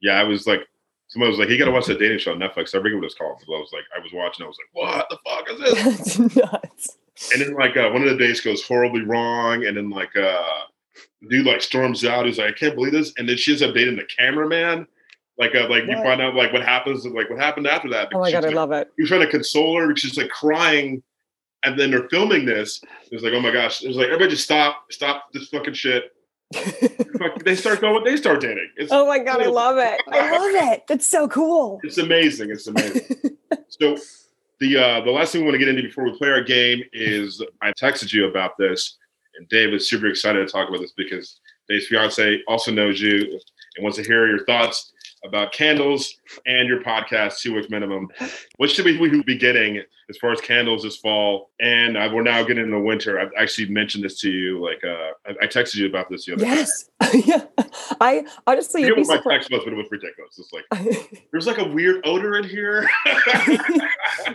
yeah I was like someone was like you gotta watch that dating show on Netflix I forget what it's called but I was like I was watching I was like what the fuck is this That's nuts. And then like uh, one of the days goes horribly wrong, and then like uh dude like storms out. He's like, I can't believe this. And then she ends up dating the cameraman. Like uh, like you find out like what happens like what happened after that. Oh my god, I like, love it. He was trying to console her. She's like crying, and then they're filming this. It's like, oh my gosh! It's like everybody just stop, stop this fucking shit. They start going. They start dating. It's oh my god, I love it. I love it. That's so cool. it's amazing. It's amazing. so the uh, the last thing we want to get into before we play our game is I texted you about this, and Dave is super excited to talk about this because Dave's fiance also knows you and wants to hear your thoughts about candles and your podcast, Two Wicks Minimum. What should we be getting as far as candles this fall? And uh, we're now getting into the winter. I've actually mentioned this to you. Like, uh, I, I texted you about this the other day. yes. yeah. I honestly, day. you'd be what my text was, but it was ridiculous. It's like, there's like a weird odor in here.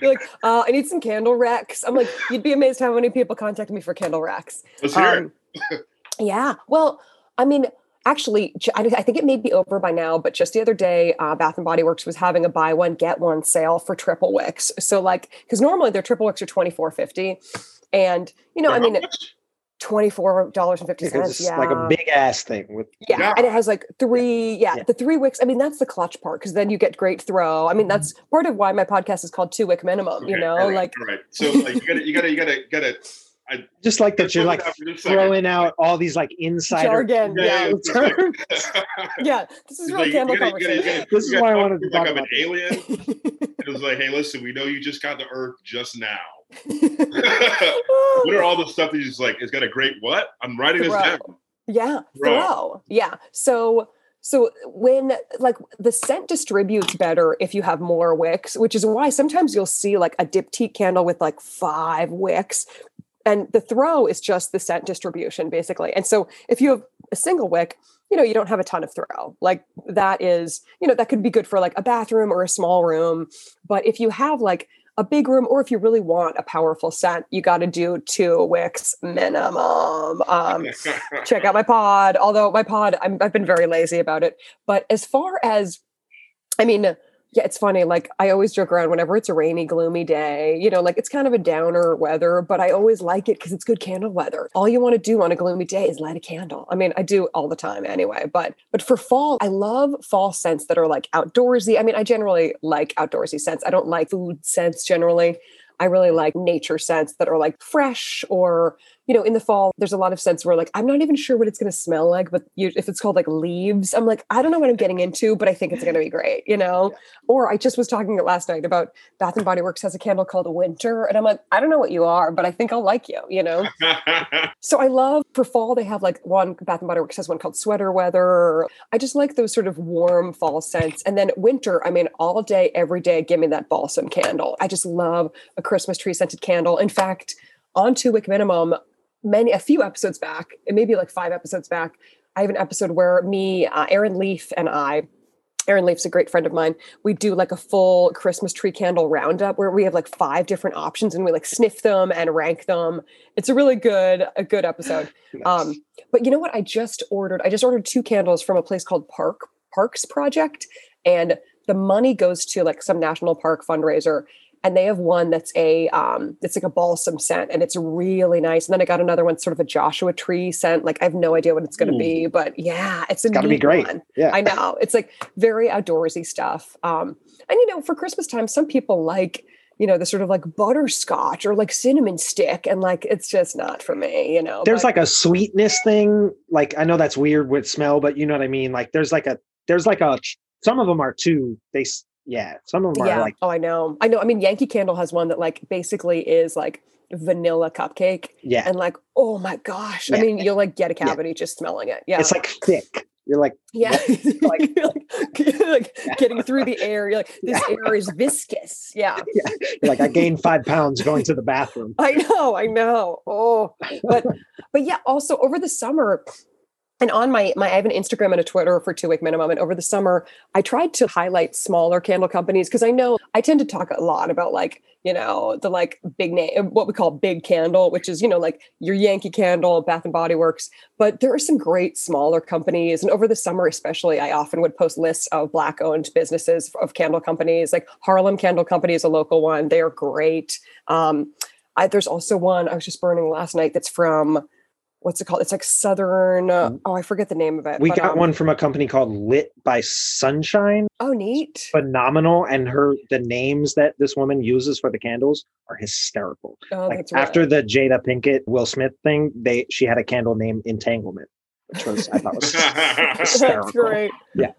You're like, uh, I need some candle racks. I'm like, you'd be amazed how many people contact me for candle racks. Let's hear it. Um, yeah. Well, I mean, actually, i think it may be over by now, but just the other day, uh, Bath and Body Works was having a buy one get one sale for triple wicks. So, like, because normally their triple wicks are twenty four fifty, and you know, I mean, much? twenty four dollars and fifty Because it's Yeah, like a big ass thing with yeah. Yeah. and it has like three. Yeah, Yeah. the three wicks. I mean, that's the clutch part because then you get great throw. I mean, that's part of why my podcast is called Two Wick Minimum. You know, all right, like all right. So like, you gotta, you gotta, you gotta, gotta. Just like that you're like throwing out all these like insider jargon. Yeah, Yeah, yeah, terms. yeah. This is It's real like, candle gotta- you gotta- you conversation. gotta- This is gotta why I talk wanted to to like talk I'm an about this. alien. It was like, hey, listen, we know you just got to Earth just now. what are all the stuff that you just like? It's got a great what? I'm writing this down. Yeah, Throw. throw. Yeah. So so when like the scent distributes better if you have more wicks, which is why sometimes you'll see like a diptyque candle with like five wicks. And the throw is just the scent distribution, basically. And so if you have a single wick, you know, you don't have a ton of throw. Like that is, you know, that could be good for like a bathroom or a small room. But if you have like a big room, or if you really want a powerful scent, you got to do two wicks minimum. Um, check out my pod. Although my pod, I'm, I've been very lazy about it. But as far as, I mean, yeah, it's funny. Like I always joke around whenever it's a rainy, gloomy day. You know, like it's kind of a downer weather, but I always like it because it's good candle weather. All you want to do on a gloomy day is light a candle. I mean, I do all the time anyway. But but for fall, I love fall scents that are like outdoorsy. I mean, I generally like outdoorsy scents. I don't like food scents generally. I really like nature scents that are like fresh or, you know, in the fall, there's a lot of scents where like, I'm not even sure what it's going to smell like, but you, if it's called like leaves, I'm like, I don't know what I'm getting into, but I think it's going to be great, you know? Or I just was talking last night about Bath and Body Works has a candle called Winter. And I'm like, I don't know what you are, but I think I'll like you, you know? So I love for fall, they have like one Bath and Body Works has one called Sweater Weather. I just like those sort of warm fall scents. And then winter, I mean, all day, every day, give me that balsam candle. I just love a Christmas tree scented candle. In fact, on Two Wick Minimum, many, a few episodes back, it may be like five episodes back, I have an episode where me, uh, Aaron Leaf, and I, Aaron Leaf's a great friend of mine. We do like a full Christmas tree candle roundup where we have like five different options and we like sniff them and rank them. It's a really good, a good episode. Um, but you know what? I just ordered, I just ordered two candles from a place called Park Parks Project, and the money goes to like some national park fundraiser. And they have one that's a um, it's like a balsam scent, and it's really nice. And then I got another one, sort of a Joshua tree scent. Like I have no idea what it's going to Ooh. be, but yeah, it's It's got to be great. one. Yeah. I know. It's like very outdoorsy stuff. Um, and you know, for Christmas time, some people like, you know, the sort of like butterscotch or like cinnamon stick. And like it's just not for me, you know. there's but- like a sweetness thing. Like I know that's weird with smell, but you know what I mean. Like there's like a there's like a some of them are too. They yeah. Some of them yeah. are like oh, I know. I know. I mean, Yankee Candle has one that like basically is like vanilla cupcake. yeah. And like, oh my gosh. I mean, you'll like get a Yeah. cavity just smelling it. Yeah. It's like thick. You're like yeah, like- You're like, like getting through the air. You're like, this air is viscous. Yeah. you're like I gained five pounds going to the bathroom. I know, I know. Oh, but but yeah, also over the summer, and on my my I have an Instagram and a Twitter for Two Wick Minimum. And over the summer, I tried to highlight smaller candle companies because I know I tend to talk a lot about like you know the like big name what we call big candle, which is you know like your Yankee Candle, Bath and Body Works. But there are some great smaller companies, and over the summer especially, I often would post lists of black owned businesses of candle companies. Like Harlem Candle Company is a local one; they are great. Um, I, there's also one I was just burning last night that's from what's it called? It's like Southern. Uh, oh, I forget the name of it. We but, got um, one from a company called Lit by Sunshine. Oh, neat. Phenomenal, and her the names that this woman uses for the candles are hysterical. Oh, Like after the Jada Pinkett Will Smith thing, they she had a candle named Entanglement. Which was I thought was That's great. Yeah.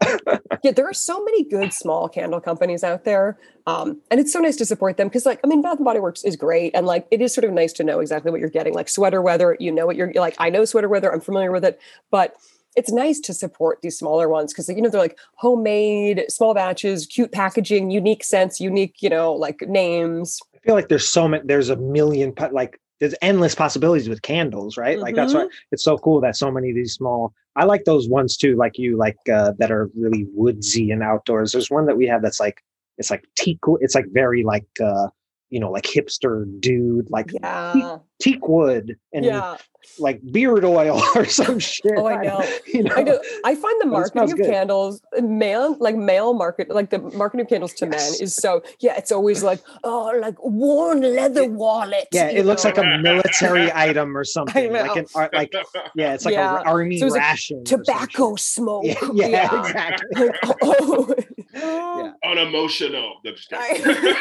yeah, there are so many good small candle companies out there. Um, and it's so nice to support them because, like, I mean, Bath and Body Works is great. And, like, it is sort of nice to know exactly what you're getting. Like, sweater weather, you know what you're like, I know sweater weather, I'm familiar with it. But it's nice to support these smaller ones because, you know, they're like homemade, small batches, cute packaging, unique scents, unique, you know, like names. I feel like there's so many. There's a million like there's endless possibilities with candles, right? Like that's why it's so cool that so many of these small. I like those ones too, like you like uh, that are really woodsy and outdoors. There's one that we have that's like it's like teak. It's like very like uh, you know like hipster dude like Yeah. Teak wood and Yeah. like beard oil or some shit. Oh, I know. You know? I do. I find the But it smells marketing of good. candles, male, like male market, like the marketing of candles to men is so, yeah, it's always like, oh, like worn leather wallet. Yeah, you it looks like a military item or something. Like an art, like yeah, it's like Yeah. an army So it's like ration. tobacco smoke. Yeah, yeah, exactly. Like, oh. Yeah. Unemotional. No, just I- kidding.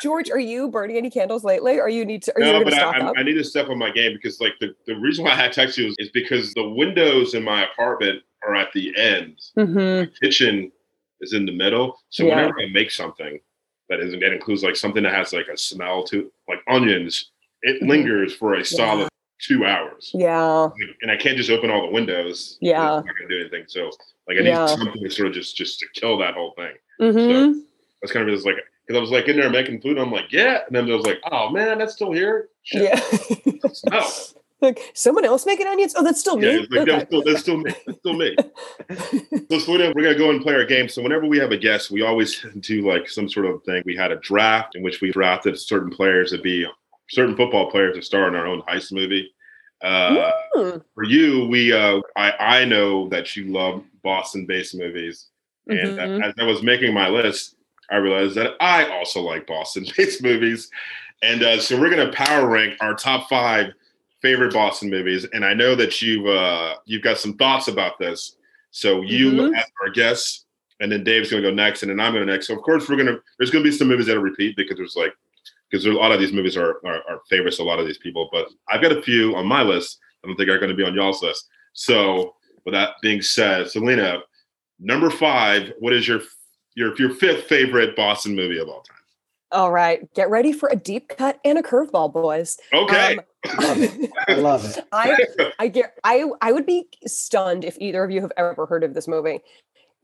George, are you burning any candles lately? Or you need to, are no, going but I, I, need to step on my game because, like, the, the reason why I had text you is, is because the windows in my apartment are at the end. Mhm. Kitchen is in the middle. So Yeah. whenever I make something that isn't that includes like something that has like a smell to like onions, it Mhm. lingers for a solid two hours. Yeah. And I can't just open all the windows. Yeah. It's not gonna do anything. So like I need Yeah. something to sort of just just to kill that whole thing. hmm That's kind of just like because I was like in there making food. I'm like, yeah, and then I was like, oh man, that's still here. Shit. Yeah. No. like someone else making onions? Oh, that's still Yeah, me. like, that's, still, that's still me. That's still me. So, we're gonna go and play our game. So whenever we have a guest, we always do like some sort of thing. We had a draft in which we drafted certain players to be certain football players to star in our own heist movie. Uh, Hmm. for you, we uh, I I know that you love Boston-based movies, and Mhm. as I was making my list, I realized that I also like Boston-based movies, and uh, so we're gonna power rank our top five favorite Boston movies. And I know that you've uh, you've got some thoughts about this. So you Mhm. as our guest, and then Dave's gonna go next, and then I'm gonna next. So of course we're gonna there's gonna be some movies that are repeat because there's like because a lot of these movies are, are are favorites to a lot of these people. But I've got a few on my list. I don't think are going to be on y'all's list. So with that being said, Selena, number five, what is your your your fifth favorite Boston movie of all time? All right, get ready for a deep cut and a curveball, boys. Okay. Um, love I love it. I I get I I would be stunned if either of you have ever heard of this movie.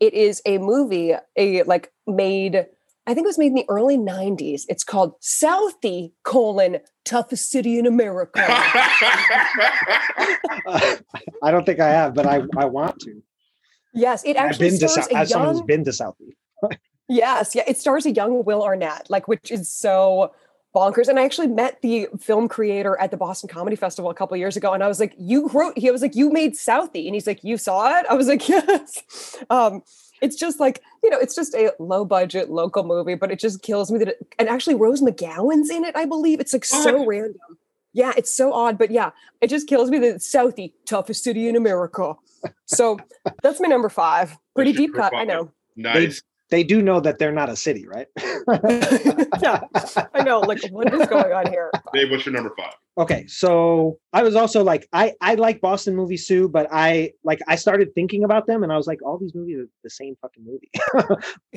It is a movie, a like made. I think it was made in the early '90s. It's called Southie colon toughest city in America. I don't think I have, but I I want to. yes, it I've actually been to stars South, a as someone who's young. been to Southie. Yes, yeah, it stars a young Will Arnett, like which is so bonkers. And I actually met the film creator at the Boston Comedy Festival a couple years ago, and I was like, "You wrote?" He was like, "You made Southie," and he's like, "You saw it?" I was like, "Yes." Um, it's just like you know, it's just a low budget local movie, but it just kills me that. It, and actually, Rose McGowan's in it, I believe. It's like so What? random. Yeah, it's so odd, but yeah, it just kills me that it's Southie, toughest city in America. So that's my number five. Pretty deep cut, I know. nice. They do know that they're not a city, right? yeah, I know. Like, what is going on here? Dave, what's your number five? okay so i was also like i i like boston movies too but i like i started thinking about them and i was like all these movies are the same fucking movie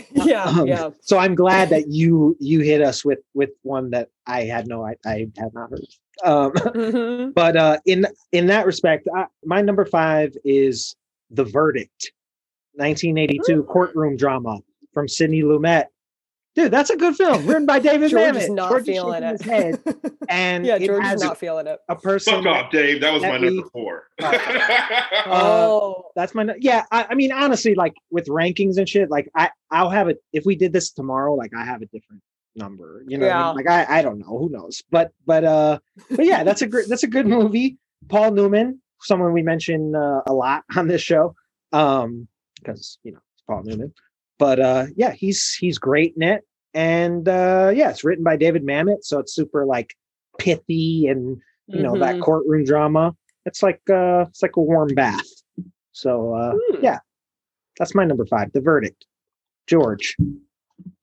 Yeah, Um, yeah. so i'm glad that you you hit us with with one that i had no i, I had not heard um Mhm. but uh in in that respect I, my number five is the verdict 1982 courtroom drama from sidney lumet dude that's a good film written by david George mamet is not George feeling it. his head, and yeah, George is has not feeling it. a person Fuck off, Dave. That was that my we- number four. Uh, oh, that's my yeah I, I mean honestly like with rankings and shit like i i'll have it if we did this tomorrow like i have a different number you know what I mean? like i i don't know who knows but but uh but yeah that's a great that's a good movie paul newman someone we mention uh, a lot on this show um because you know it's paul newman but uh yeah he's he's great in it and uh yeah it's written by david mamet so it's super like pithy and you know that Mhm. courtroom drama it's like uh it's like a warm bath so uh Hmm. yeah that's my number five the verdict george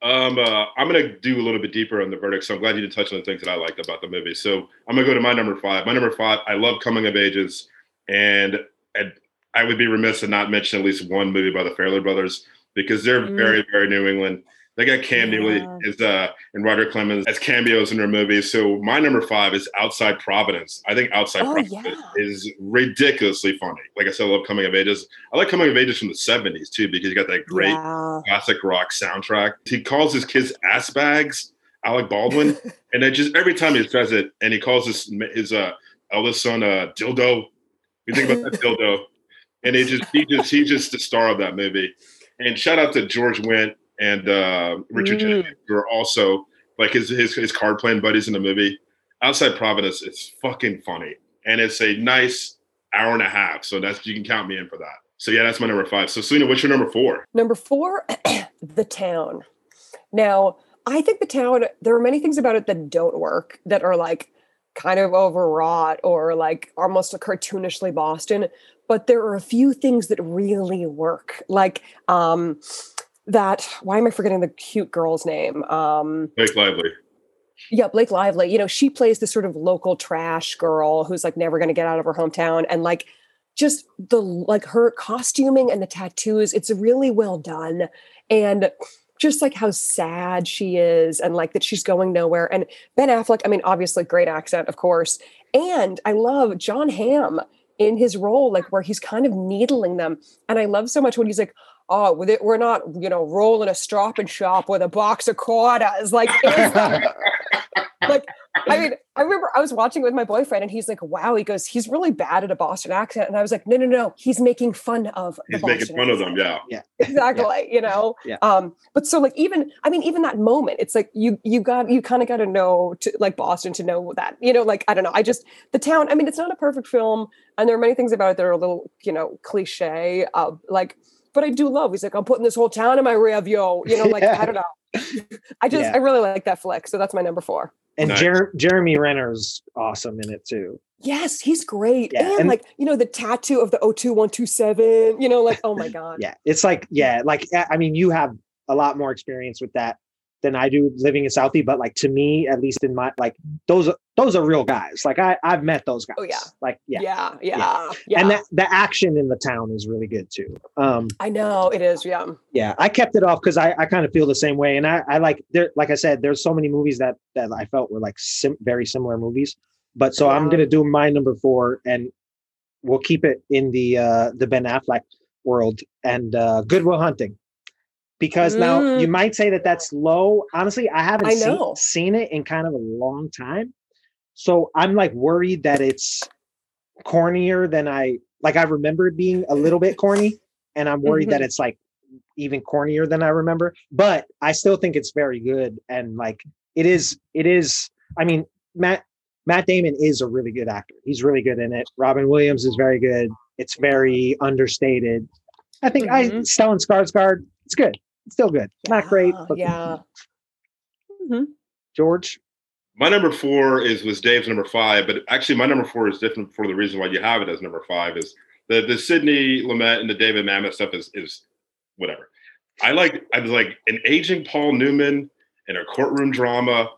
Um, uh, I'm gonna do a little bit deeper on the verdict. So I'm glad you did touch on the things that I liked about the movie. So I'm gonna go to my number five. My number five, I love coming of ages, and, and I would be remiss to not mention at least one movie by the Farrelly brothers because they're Mm. very very New England. They got Cam Yeah. Newton as uh and Roger Clemens as cameos in their movies. So my number five is Outside Providence. I think Outside Oh, Providence yeah. is ridiculously funny. Like I said, I love coming of ages. I like coming of ages from the '70s too because you got that great Yeah. classic rock soundtrack. He calls his kids ass bags, Alec Baldwin, and then just every time he says it, and he calls his his uh, eldest son uh, dildo. You think about that dildo, and he just he just he's just the star of that movie. And shout out to George Wendt and uh, Richard Mm. Jenkins, who are also like his his his card playing buddies in the movie. Outside Providence is fucking funny, and it's a nice hour and a half. So that's you can count me in for that. So yeah, that's my number five. So Selena, what's your number four? Number four, The Town. Now, I think The Town, there are many things about it that don't work, that are like kind of overwrought or like almost a cartoonishly Boston. But there are a few things that really work. Like um that, why am I forgetting the cute girl's name? Um Blake Lively. yeah, Blake Lively, you know, she plays this sort of local trash girl who's like never going to get out of her hometown and like just the like her costuming and the tattoos, it's really well done. And just like how sad she is and like that she's going nowhere. And Ben Affleck, I mean, obviously great accent, of course. And I love Jon Hamm in his role, like where he's kind of needling them. And I love so much when he's like, oh, we're not, you know, rolling a stop and shop with a box of quarters. Like, like, like I mean, I remember I was watching it with my boyfriend, and he's like, "Wow," he goes, "He's really bad at a Boston accent," and I was like, "No, no, no, he's making fun of the He's making Boston fun of them, accent." yeah. exactly you know Yeah. um but so like even i mean even that moment it's like you you got you kind of got to know to like boston to know that you know like i don't know i just the town i mean it's not a perfect film and there are many things about it that are a little you know cliche uh like but i do love he's like i'm putting this whole town in my rear view you know like i don't know i just Yeah. i really like that flick so that's my number four And Nice. Jer- Jeremy Renner's awesome in it too. yes he's great Yeah, and, and- like you know the tattoo of the 02127 you know like oh my god Yeah, it's like yeah, like I I mean, you have a lot more experience with that than I do living in Southie, but like to me, at least in my like those are those are real guys. Like I I've met those guys. Oh, yeah. like yeah. yeah yeah yeah, And that the action in the town is really good too. Um, i know it is yeah yeah, I kept it off because I, I kind of feel the same way, and I, I like there like I said, there's so many movies that that I felt were like sim- very similar movies. But so I'm gonna do my number four, and we'll keep it in the uh the Ben Affleck world and uh Good Will Hunting, because now Mm. you might say that that's low. Honestly, I haven't I seen, seen it in kind of a long time, so I'm like worried that it's cornier than I like. I remember it being a little bit corny, and I'm worried that it's like even cornier than I remember. But I still think it's very good, and like it is. It is. I mean, Matt Matt Damon is a really good actor. He's really good in it. Robin Williams is very good. It's very understated. I think I Mhm. Stellan Skarsgård. It's good. It's still good. Not great, but yeah Mm-hmm. George. My number four is was Dave's number five, but actually my number four is different for the reason why you have it as number five is the the Sidney Lumet and the David Mamet stuff is is whatever. I like I was like an aging Paul Newman in a courtroom drama,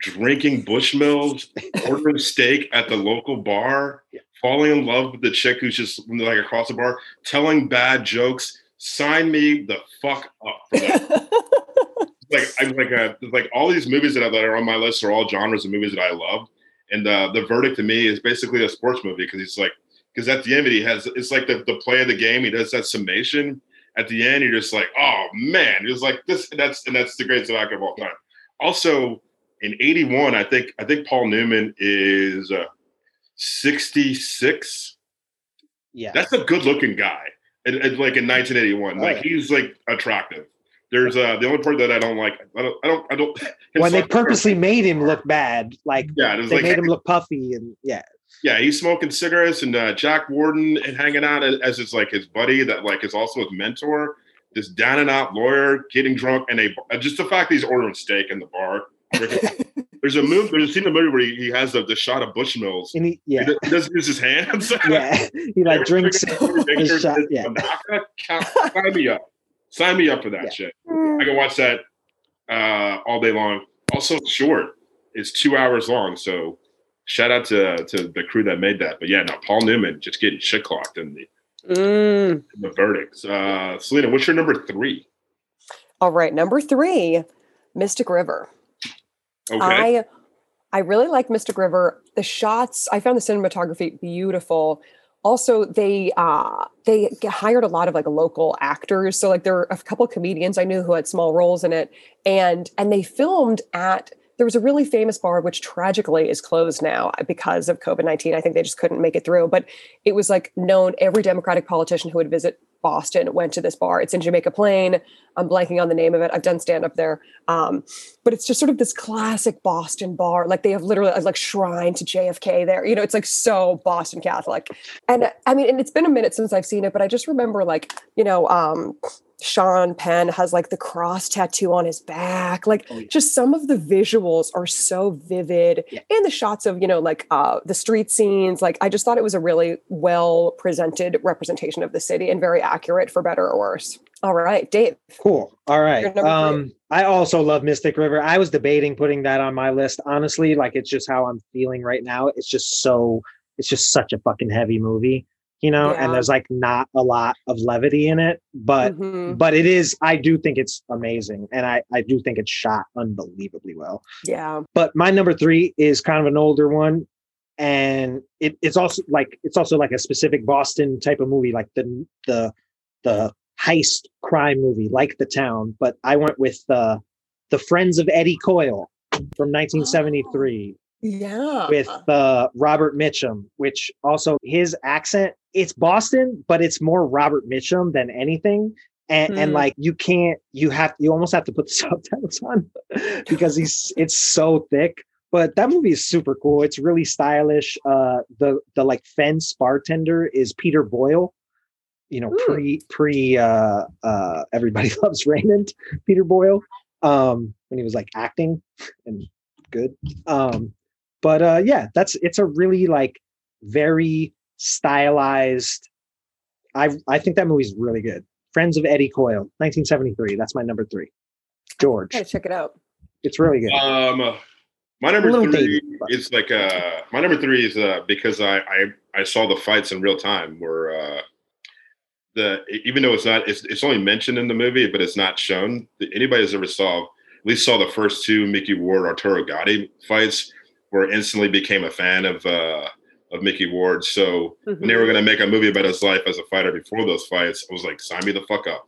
drinking Bushmills, ordering steak at the local bar, falling in love with the chick who's just like across the bar, telling bad jokes. Sign me the fuck up for that like I'm like uh like all these movies that, I, that are on my list are all genres of movies that I love, and uh, the verdict to me is basically a sports movie because he's like because at the end of it he has it's like the, the play of the game he does that summation at the end you're just like oh man it's like this and that's and that's the greatest actor of all time. Also in '81 I think I think Paul Newman is uh, 66. Yeah. That's a good looking guy. And, and like in 1981, Oh, like yeah. he's like attractive. There's uh the only part that I don't like. I don't. I don't. I don't. when they his- purposely made him look bad, like Yeah, there's they like made him look puffy and yeah. yeah, he's smoking cigarettes and uh, Jack Warden and hanging out as, as his like his buddy that like is also his mentor. This down and out lawyer getting drunk and a just the fact that he's ordering steak in the bar. There's a move. There's a scene in the movie where he, he has the, the shot of Bushmills. And he, He, yeah, do- he doesn't use his hands. yeah. He like drinks his shot. Yeah. Sign me up. Sign me up for that Yeah. shit. I can watch that uh, all day long. Also, short. It's two hours long, so shout out to to the crew that made that. But yeah, no, Paul Newman just getting shit clocked in the Mm. in the verdicts. Uh, Selena, what's your number three? All right, number three, Mystic River. Okay, I I really like Mystic River. The shots, I found the cinematography beautiful. Also, they uh they hired a lot of like local actors. So like there were a couple comedians I knew who had small roles in it, and and they filmed at there was a really famous bar which tragically is closed now because of COVID nineteen. I think they just couldn't make it through, but it was like known every Democratic politician who would visit Boston went to this bar. It's in Jamaica Plain. I'm blanking on the name of it. I've done stand up there. Um, but it's just sort of this classic Boston bar. Like they have literally a like shrine to JFK there. You know, it's like so Boston Catholic. And I mean, and it's been a minute since I've seen it, but I just remember like, you know, um, Sean Penn has like the cross tattoo on his back. Like Oh, yeah. just some of the visuals are so vivid. Yeah. And the shots of, you know, like uh the street scenes. Like I just thought it was a really well presented representation of the city and very accurate for better or worse. All right, Dave. Cool. All right. Three. Um, I also love Mystic River. I was debating putting that on my list. Honestly, like it's just how I'm feeling right now. It's just so it's just such a fucking heavy movie, you know, Yeah. and there's like not a lot of levity in it, but Mhm. but it is I do think it's amazing and I I do think it's shot unbelievably well. Yeah. But my number 3 is kind of an older one and it, it's also like it's also like a specific Boston type of movie like the the the heist crime movie like the town but i went with the the friends of eddie coyle from 1973 Yeah. with uh, robert mitchum which also his accent it's boston but it's more robert mitchum than anything. And, and Hmm. like you can't you have you almost have to put the subtitles on because he's it's so thick. But that movie is super cool. It's really stylish. Uh the the like fence bartender is peter boyle you know Ooh. pre pre uh uh everybody loves raymond peter boyle um when he was like acting and good. Um but uh yeah that's it's a really like very stylized i i think that movie's really good. Friends of eddie coyle 1973 that's my number three. George. Gotta check it out. it's really good. Um, my number three dated, but- is like uh, my number three is uh, because I, I I saw the fights in real time where uh, the even though it's not it's, it's only mentioned in the movie but it's not shown. Anybody who's ever saw at least saw the first two Micky Ward Arturo Gatti fights where instantly became a fan of uh, of Micky Ward. So when Mm-hmm. they were going to make a movie about his life as a fighter before those fights, I was like, sign me the fuck up.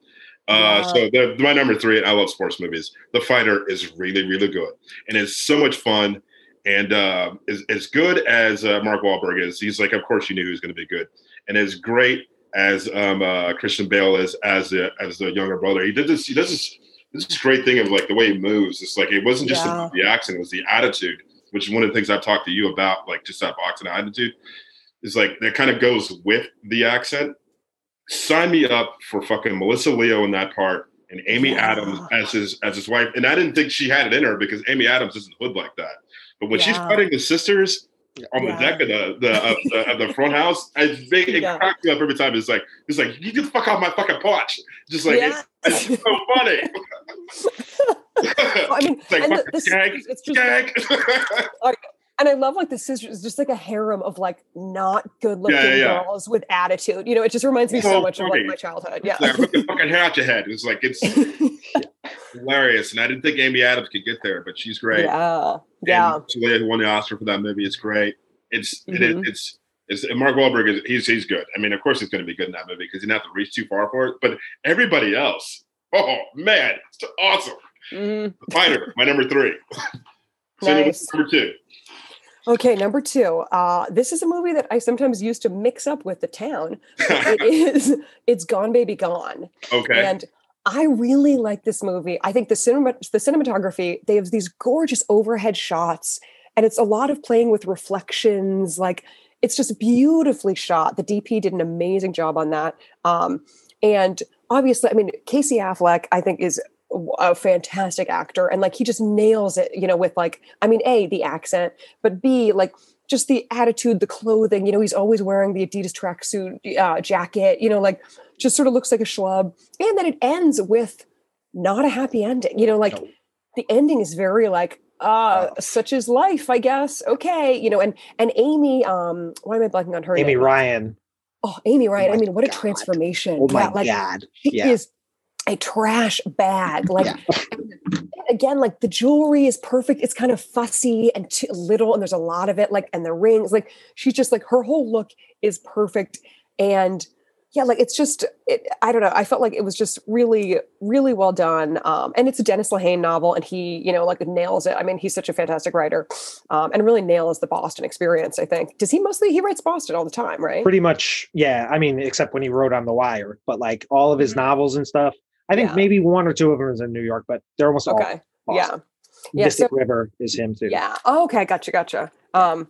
Uh, Wow. So the, my number three, and I love sports movies. The Fighter is really, really good, and it's so much fun. And uh, as, as good as uh, Mark Wahlberg is, he's like, of course you knew he was going to be good, and as great as um, uh, Christian Bale is as a, as the younger brother, he did this. He does this this great thing of like the way he moves. It's like it wasn't just Yeah. the accent; it was the attitude, which is one of the things I've talked to you about, like just that boxing attitude. Is like that kind of goes with the accent. Sign me up for fucking Melissa Leo in that part and Amy Yeah. Adams as his as his wife. And I didn't think she had it in her because Amy Adams isn't hood like that. But when she's Yeah. fighting the sisters Oh, on Yeah. the deck of the the, of the of the front house, I think it Yeah. cracks me up every time. It's like it's like you get the fuck off my fucking porch. Just like Yeah. it's, it's so funny. I mean, It's like fucking the gag, it's just gag. And I love like the sisters, just like a harem of like not good looking Yeah, yeah. girls with attitude. You know, it just reminds me so So much of like my childhood. Yeah. Like, rip the fucking hair out your head. It's like it's hilarious. And I didn't think Amy Adams could get there, but she's great. yeah. Yeah. And Talia, who won the Oscar for that movie, it's great. It's it is Mhm. it's it's and Mark Wahlberg is he's he's good. I mean, of course, he's going to be good in that movie because he didn't have to reach too far for it. But everybody else, oh man, it's awesome. Mhm. Fighter, my number three. So Nice. number two. Okay, number two. Uh, this is a movie that I sometimes used to mix up with the town. It is it's Gone Baby Gone. okay. And I really like this movie. I think the cinema the cinematography, they have these gorgeous overhead shots and it's a lot of playing with reflections like it's just beautifully shot. The DP did an amazing job on that. Um, and obviously, I mean, Casey Affleck, I think, is a fantastic actor and like he just nails it, you know, with like, I mean, A, the accent, but B, like just the attitude, the clothing, you know, he's always wearing the Adidas tracksuit uh, jacket, you know, like just sort of looks like a schlub. And then it ends with not a happy ending, you know, like No. the ending is very like uh such is life i guess okay you know and and amy um why am i blanking on her Amy name Ryan. oh amy ryan i mean what a transformation Oh my Yeah, like god. she Yeah. is a trash bag like Yeah. again like the jewelry is perfect it's kind of fussy and too little and there's a lot of it like and the rings like she's just like her whole look is perfect and yeah like it's just it, i don't know i felt like it was just really really well done um and it's a dennis lehane novel and he you know like nails it i mean he's such a fantastic writer um and really nails the boston experience i think does he mostly he writes boston all the time right Pretty much, yeah. I mean, except when he wrote on The Wire, but like all of his Mhm. novels and stuff. I think Yeah. maybe one or two of them is in New York, but they're almost all okay yeah Boston. Yeah, Mystic so- River is him too. Yeah. Oh, okay. Gotcha. Gotcha. Um,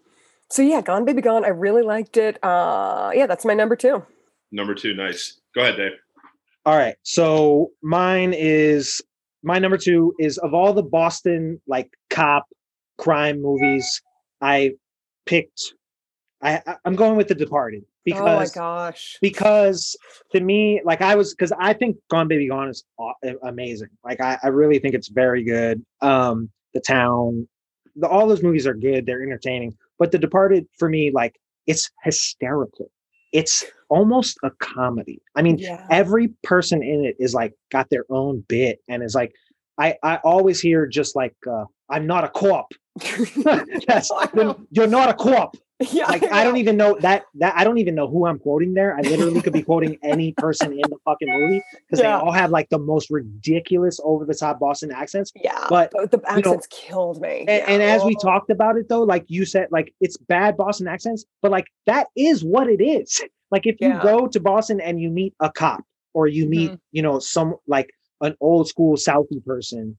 so yeah, Gone Baby Gone. I really liked it. Uh, yeah, that's my number two. Number two, nice. Go ahead, Dave. All right. So mine is my number two is of all the Boston like cop crime movies, I picked I I- I'm going with The Departed oh my because gosh. because to me like I was because I think Gone Baby Gone is amazing. Like I, I really think it's very good. Um The Town, the, all those movies are good. They're entertaining. But The Departed for me like it's hysterical. It's almost a comedy. I mean, Yeah. every person in it is like got their own bit and is like i i always hear just like uh i'm not a co-op that's you're not a co-op yeah. like i don't even know that that i don't even know who i'm quoting there i literally could be quoting any person in the fucking movie because Yeah. they all have like the most ridiculous over the top boston accents Yeah. but, the you know, accents killed me. and, Yeah. and as we talked about it though like you said like it's bad boston accents but like that is what it is like if you Yeah. go to boston and you meet a cop or you meet Mhm. you know some like an old school southie person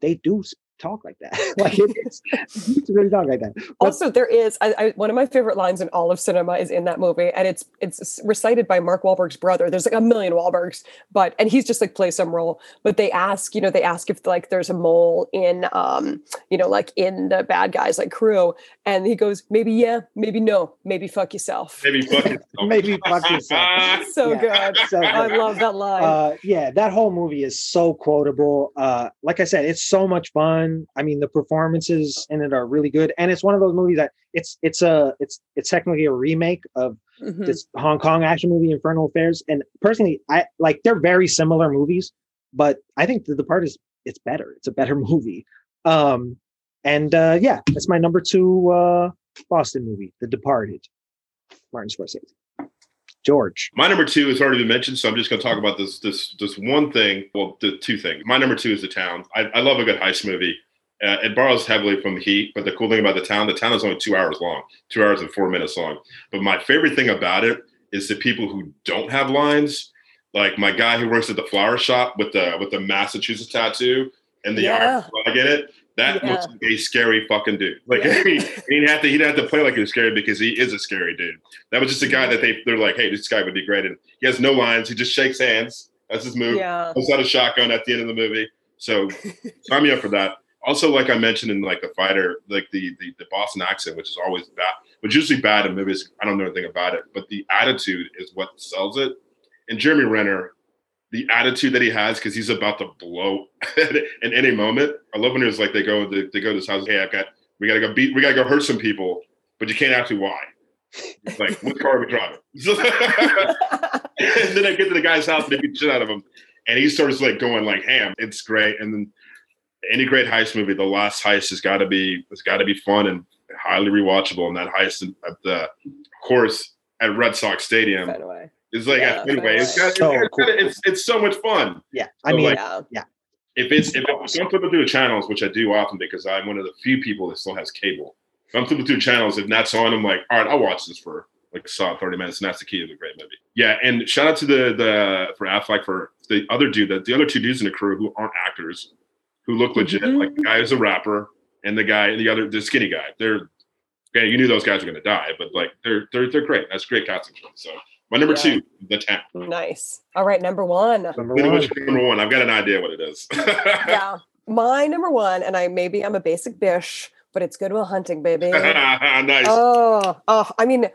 they do talk like that. Like it is it's really talk like that. But also there is I, I, one of my favorite lines in all of cinema is in that movie and it's it's recited by mark Wahlberg's brother. There's like a million Wahlbergs but and he's just like play some role. But they ask you know they ask if like there's a mole in um you know like in the bad guys like crew and he goes maybe yeah maybe no maybe fuck yourself. Maybe fuck yourself. Maybe fuck yourself. so Yeah. good. So i love that line. Uh yeah that whole movie is so quotable. Uh like i said it's so much fun i mean the performances in it are really good. And it's one of those movies that it's it's a it's it's technically a remake of Mhm. this hong kong action movie infernal affairs. And personally i like they're very similar movies but i think the part is it's better. It's a better movie. Um and uh yeah that's my number two uh boston movie the departed martin scorsese george My number two has already been mentioned, so I'm just going to talk about this this this one thing. Well, the two things. My number two is the town. I, I love a good heist movie. Uh, it borrows heavily from the Heat, but the cool thing about the town, the town is only two hours long, two hours and four minutes long. But my favorite thing about it is the people who don't have lines, like my guy who works at the flower shop with the with the Massachusetts tattoo and the Yeah. Irish flag in it. That Yeah. looks like a scary fucking dude. Like Yeah. he, he'd have to he'd have to play like he was scary because he is a scary dude. That was just a guy that they they're like, hey, this guy would be great. And he has no lines. He just shakes hands. That's his move. yeah Pulls out a shotgun at the end of the movie. So sign me up for that. Also, like I mentioned in like the fighter, like the, the the Boston accent, which is always bad, which is usually bad in movies. I don't know anything about it, but the attitude is what sells it. And Jeremy Renner, the attitude that he has because he's about to blow in any moment. I love when it's like they go they, they go to this house. Hey, I've got we gotta go beat we gotta go hurt some people, but you can't ask me why. It's like what car are we driving? and then I get to the guy's house and they beat the shit out of him. And he starts like going like ham. It's great. And then any great heist movie, the last heist has got to be it's got to be fun and highly rewatchable. And that heist at the uh, course at Red Sox Stadium Fenway. Is like Yeah, at Fenway. It's, got, So it's, cool. it's, it's so much fun. yeah i So, mean like, yeah If it's if I'm flipping through channels, which I do often because I'm one of the few people that still has cable. If I'm flipping through channels, if that's on, I'm like, all right, I'll watch this for like a solid 30 minutes, and that's the key to the great movie. Yeah, and shout out to the the for Affleck for the other dude, that the other two dudes in the crew who aren't actors, who look legit. Mhm. Like the guy is a rapper, and the guy, the other, the skinny guy. They're okay. You knew those guys were gonna die, but like they're they're they're great. That's great casting. for. So my number Yeah. two, the town. nice all right number one number one what's number one? I've got an idea what it is. yeah my number one and i maybe i'm a basic bish but it's goodwill hunting baby nice. oh oh i mean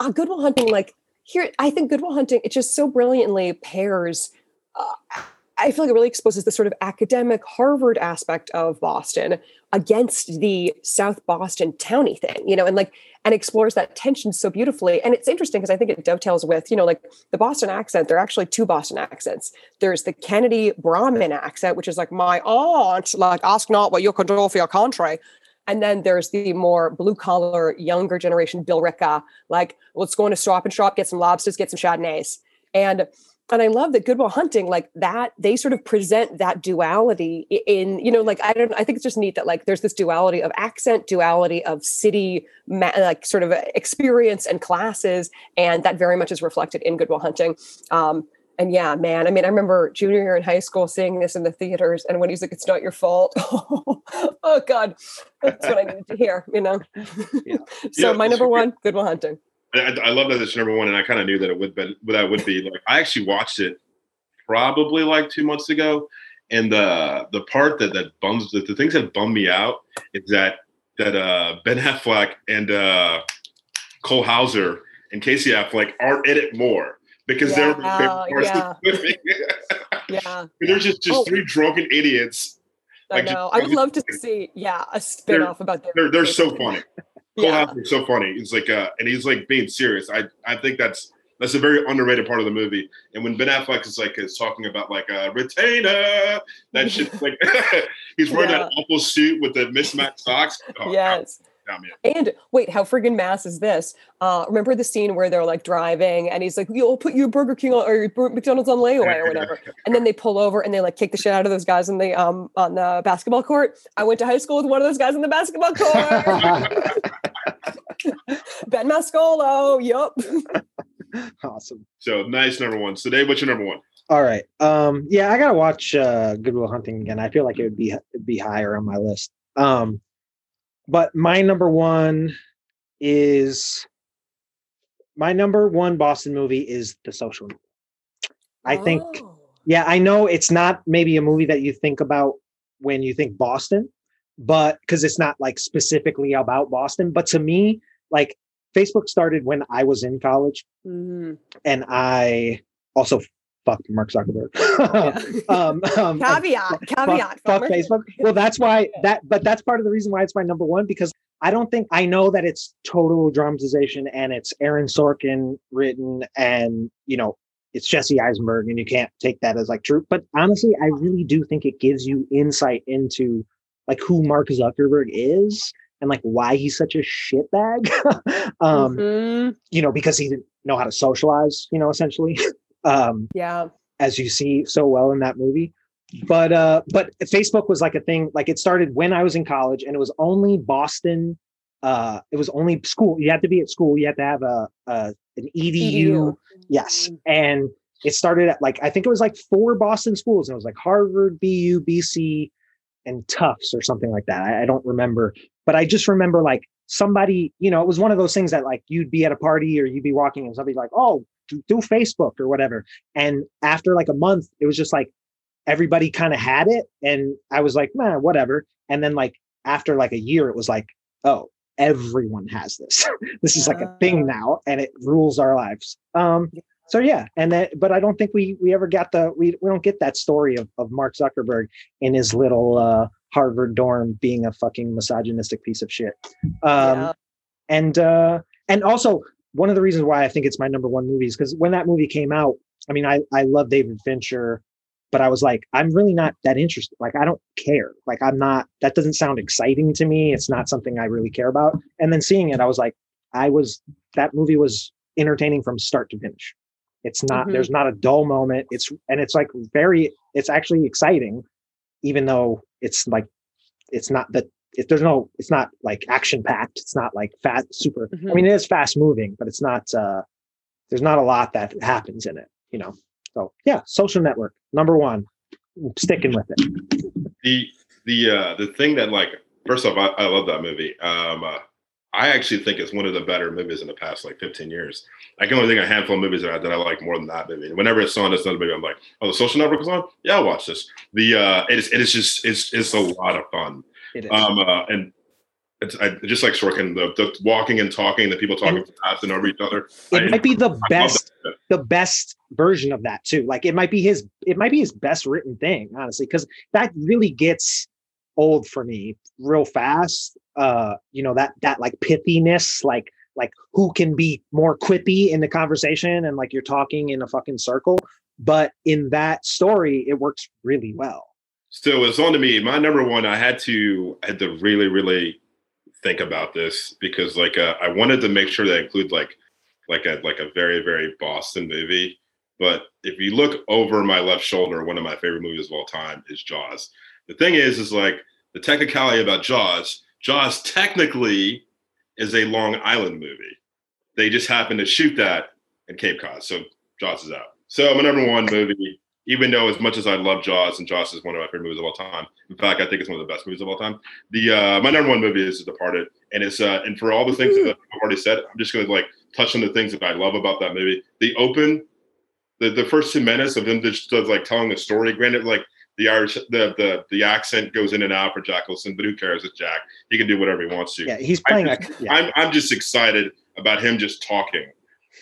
uh, goodwill hunting like here i think goodwill hunting it just so brilliantly pairs uh, i feel like it really exposes the sort of academic harvard aspect of boston against the South Boston towny thing, you know, and like and explores that tension so beautifully. And it's interesting because I think it dovetails with, you know, like the Boston accent. There are actually two Boston accents. There's the Kennedy Brahmin accent, which is like my aunt, like ask not what you can do for your country. And then there's the more blue collar, younger generation Billerica, like let's go into Stop and Shop, get some lobsters, get some Chardonnays. And and I love that Good Will Hunting, like that, they sort of present that duality in, you know, like I don't, I think it's just neat that like there's this duality of accent, duality of city, like sort of experience and classes, and that very much is reflected in Good Will Hunting. Um, and yeah, man, I mean, I remember junior year in high school seeing this in the theaters, and when he's like, "It's not your fault," oh God, that's what I needed to hear, you know. Yeah. so yeah, my number one, Good Will Hunting. I, I, love that it's number one, and I kind of knew that it would be that would be like I actually watched it probably like two months ago, and the the part that that bums the, the things that bum me out is that that uh, Ben Affleck and uh, Cole Hauser and Casey Affleck are in it more because yeah, they're my favorite parts yeah. yeah. They're just just oh. three drunken idiots. I like, know. Just, I would love to see, yeah, a spin off about their. They're, they're so funny. Cole yeah. is so funny. He's like, uh, and he's like being serious. I I think that's that's a very underrated part of the movie. And when Ben Affleck is like is talking about like a retainer, that shit like he's wearing yeah. that awful suit with the mismatched socks. Oh, yes. And wait, how friggin' mass is this? Uh, remember the scene where they're like driving and he's like, "You'll put your Burger King on, or your McDonald's on layaway or whatever," and then they pull over and they like kick the shit out of those guys in the um on the basketball court. I went to high school with one of those guys in the basketball court. ben Mascolo. Yup. awesome. So nice number one. So Dave, what's your number one? All right. Um, yeah, I gotta watch uh, Good Will Hunting again. I feel like it would be it'd be higher on my list. Um, but my number one is my number one Boston movie is The Social. I think, oh. yeah, I know it's not maybe a movie that you think about when you think Boston, but because it's not like specifically about Boston. But to me, like Facebook started when I was in college, mm-hmm. and I also fuck Mark Zuckerberg. um, um, caveat, caveat. Fuck, fuck Facebook. Well, that's why that, but that's part of the reason why it's my number one because I don't think I know that it's total dramatization and it's Aaron Sorkin written and you know it's Jesse Eisenberg and you can't take that as like true. But honestly, I really do think it gives you insight into like who Mark Zuckerberg is and like why he's such a shitbag. um, mm-hmm. You know, because he didn't know how to socialize. You know, essentially. Um, yeah. As you see so well in that movie. But uh, but Facebook was like a thing. Like it started when I was in college, and it was only Boston. Uh, it was only school. You had to be at school. You had to have a, a an EDU. EDU. Yes, mm-hmm. and it started at like I think it was like four Boston schools. And it was like Harvard, BU, BC, and Tufts or something like that. I, I, don't remember, but I just remember like somebody, you know, it was one of those things that like you'd be at a party or you'd be walking and somebody's like, oh, do Facebook or whatever. And after like a month, it was just like everybody kind of had it. And I was like, man, whatever. And then like after like a year, it was like, oh, everyone has this. this is like a thing now and it rules our lives. Um, so yeah, and that, but I don't think we we ever got the we we don't get that story of of Mark Zuckerberg in his little uh Harvard dorm being a fucking misogynistic piece of shit. Um yeah. and uh and also one of the reasons why I think it's my number one movie is because when that movie came out, I mean, I I love David Fincher, but I was like, I'm really not that interested. Like, I don't care. Like, I'm not. That doesn't sound exciting to me. It's not something I really care about. And then seeing it, I was like, I was that movie was entertaining from start to finish. It's not. Mm-hmm. There's not a dull moment. It's and it's like very. It's actually exciting, even though it's like it's not the if there's no it's not like action packed it's not like fat super mm-hmm. i mean it is fast moving but it's not uh there's not a lot that happens in it you know so yeah social network number one I'm sticking with it the the uh the thing that like first off i, I love that movie um uh, I actually think it's one of the better movies in the past like 15 years. I can only think of a handful of movies that I, that I like more than that movie. Whenever it's on, it's another movie. I'm like, oh, the Social Network is on. Yeah, I'll watch this. The uh, it is it is just it's it's a lot of fun. Um, uh, and it's I, just like Sorkin, the, the walking and talking, the people talking and, fast and over each other. It I, might be the I best, the best version of that too. Like it might be his, it might be his best written thing, honestly, because that really gets old for me real fast. Uh, you know that that like pithiness, like like who can be more quippy in the conversation and like you're talking in a fucking circle. But in that story, it works really well. So it's on to me. My number one, I had to I had to really, really think about this because like uh, I wanted to make sure that include like like a like a very, very Boston movie. But if you look over my left shoulder, one of my favorite movies of all time is Jaws. The thing is, is like the technicality about Jaws. Jaws technically is a Long Island movie. They just happened to shoot that in Cape Cod, so Jaws is out. So my number one movie, even though as much as I love Jaws and Jaws is one of my favorite movies of all time. In fact, I think it's one of the best movies of all time. The uh, my number one movie is Departed, and it's uh, and for all the things that I've already said, I'm just gonna like touch on the things that I love about that movie. The open, the the first two minutes of him just does, like telling a story. Granted, like the Irish, the the the accent goes in and out for Jack Nicholson, but who cares? It's Jack. He can do whatever he wants to. Yeah, he's playing. I'm just, a, yeah. I'm, I'm just excited about him just talking.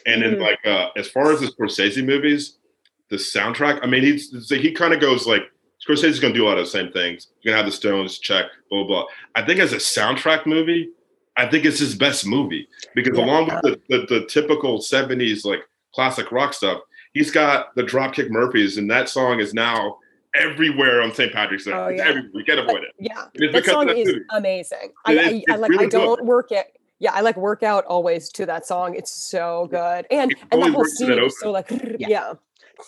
And then Mhm. like uh, as far as the Scorsese movies, the soundtrack. I mean, he's so he kind of goes like Scorsese's going to do a lot of the same things. You're gonna have the Stones check, blah blah. blah. I think as a soundtrack movie, I think it's his best movie because Yeah. along with the, the the typical '70s like classic rock stuff, he's got the Dropkick Murphys, and that song is now everywhere on St. Patrick's Day. Oh, yeah. everywhere. You can't avoid it. Yeah, It's that song that is movie. amazing. I, It I, is- I it's like. really I don't work it. Yeah, I like work out always to that song. It's so good, and It and that always whole works to scene is so like Yeah. yeah.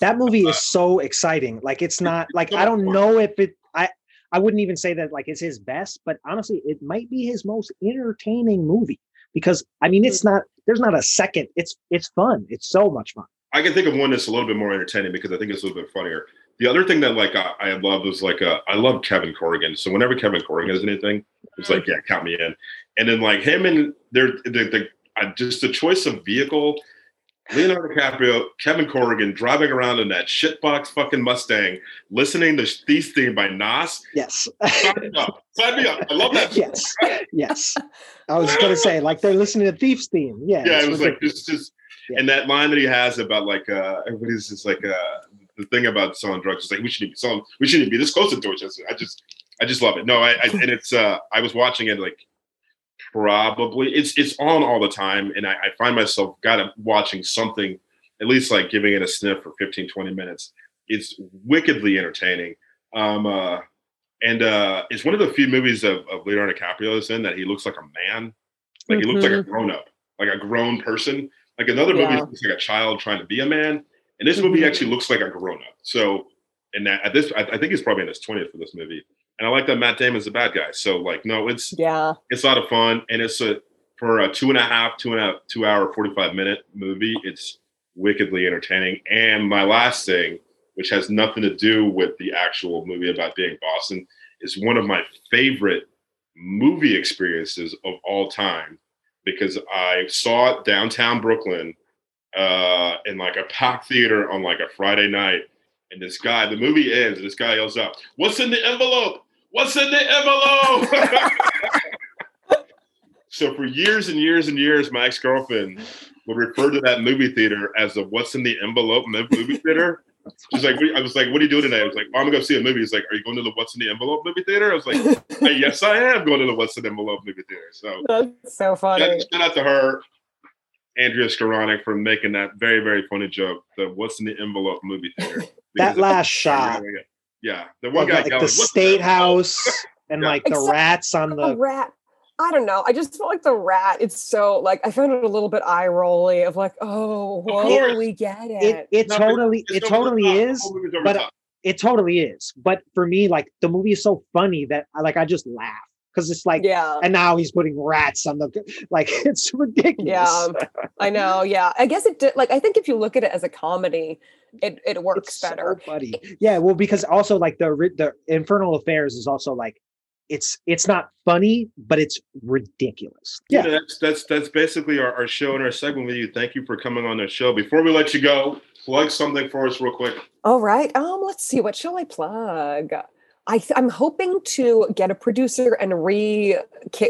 That movie is so exciting. Like it's not like I don't know if it I I wouldn't even say that like it's his best, but honestly, it might be his most entertaining movie because I mean it's not there's not a second. It's it's fun. It's so much fun. I can think of one that's a little bit more entertaining because I think it's a little bit funnier. The other thing that like I, I love is like uh, I love Kevin Corrigan. So whenever Kevin Corrigan has anything, it's like yeah, count me in. And then like him and they're the, the uh, just the choice of vehicle. Leonardo DiCaprio, Kevin Corrigan driving around in that shitbox fucking Mustang, listening to Thief Theme by Nas. Yes. Sign me up. Sign me up. I love that. yes. Yes. I was gonna say like they're listening to Thief's theme. Yeah. yeah, it was like just just Yeah. and that line that he has about like uh everybody's just like uh the thing about selling drugs is like we shouldn't be selling we shouldn't be this close to Dorchester. I just I just love it. No, I, I and it's uh I was watching it like probably it's it's on all the time and I, I find myself got to watching something at least like giving it a sniff for 15 20 minutes. It's wickedly entertaining. Um uh and uh it's one of the few movies of, of leonardo dicaprio is in that he looks like a man. Like he looks like a grown-up like a grown person. Like another movie Yeah. looks like a child trying to be a man and this movie Mhm. actually looks like a grown-up so and that at this I, I think he's probably in his 20th for this movie and i like that matt damon's the bad guy. So like no it's Yeah, it's a lot of fun. And it's a for a two and a half two and a half two hour 45 minute movie it's wickedly entertaining. And my last thing which has nothing to do with the actual movie about being boston is one of my favorite movie experiences of all time because i saw it downtown brooklyn uh in like a packed theater on like a friday night. And this guy the movie ends and this guy yells out what's in the envelope what's in the envelope So for years and years and years, my ex girlfriend would refer to that movie theater as the "What's in the envelope" movie theater. She's like, "I was like, what are you doing today?" I was like, oh, "I'm gonna go see a movie." He's like, "Are you going to the What's in the Envelope movie theater?" I was like, "Hey, "Yes, I am going to the What's in the Envelope movie theater." So that's so funny. shout, shout out to her, Andrea Skoranek, for making that very very funny joke. The What's in the Envelope movie theater. that last shot Yeah, the one of, guy like yelling, the state envelope?" house and Yeah. like the Except rats on the the rat. I don't know. I just felt like the rat. It's so like I found it a little bit eye rolly of like, oh, whoa, course. we get it. it it No, totally it totally is whole movie's over but- top. it totally is but for me like the movie is so funny that I like I just laugh because it's like yeah. and now he's putting rats on the like it's ridiculous Yeah, I know. Yeah, I guess it did. Like, I think if you look at it as a comedy, it it works It's so better. funny yeah well because also like the the infernal affairs is also like it's it's not funny but it's ridiculous yeah, yeah that's that's that's basically our, our show and our segment with you. Thank you for coming on the show. Before we let you go, plug something for us real quick. All right. Um, let's see. What shall I plug? I I'm hoping to get a producer and re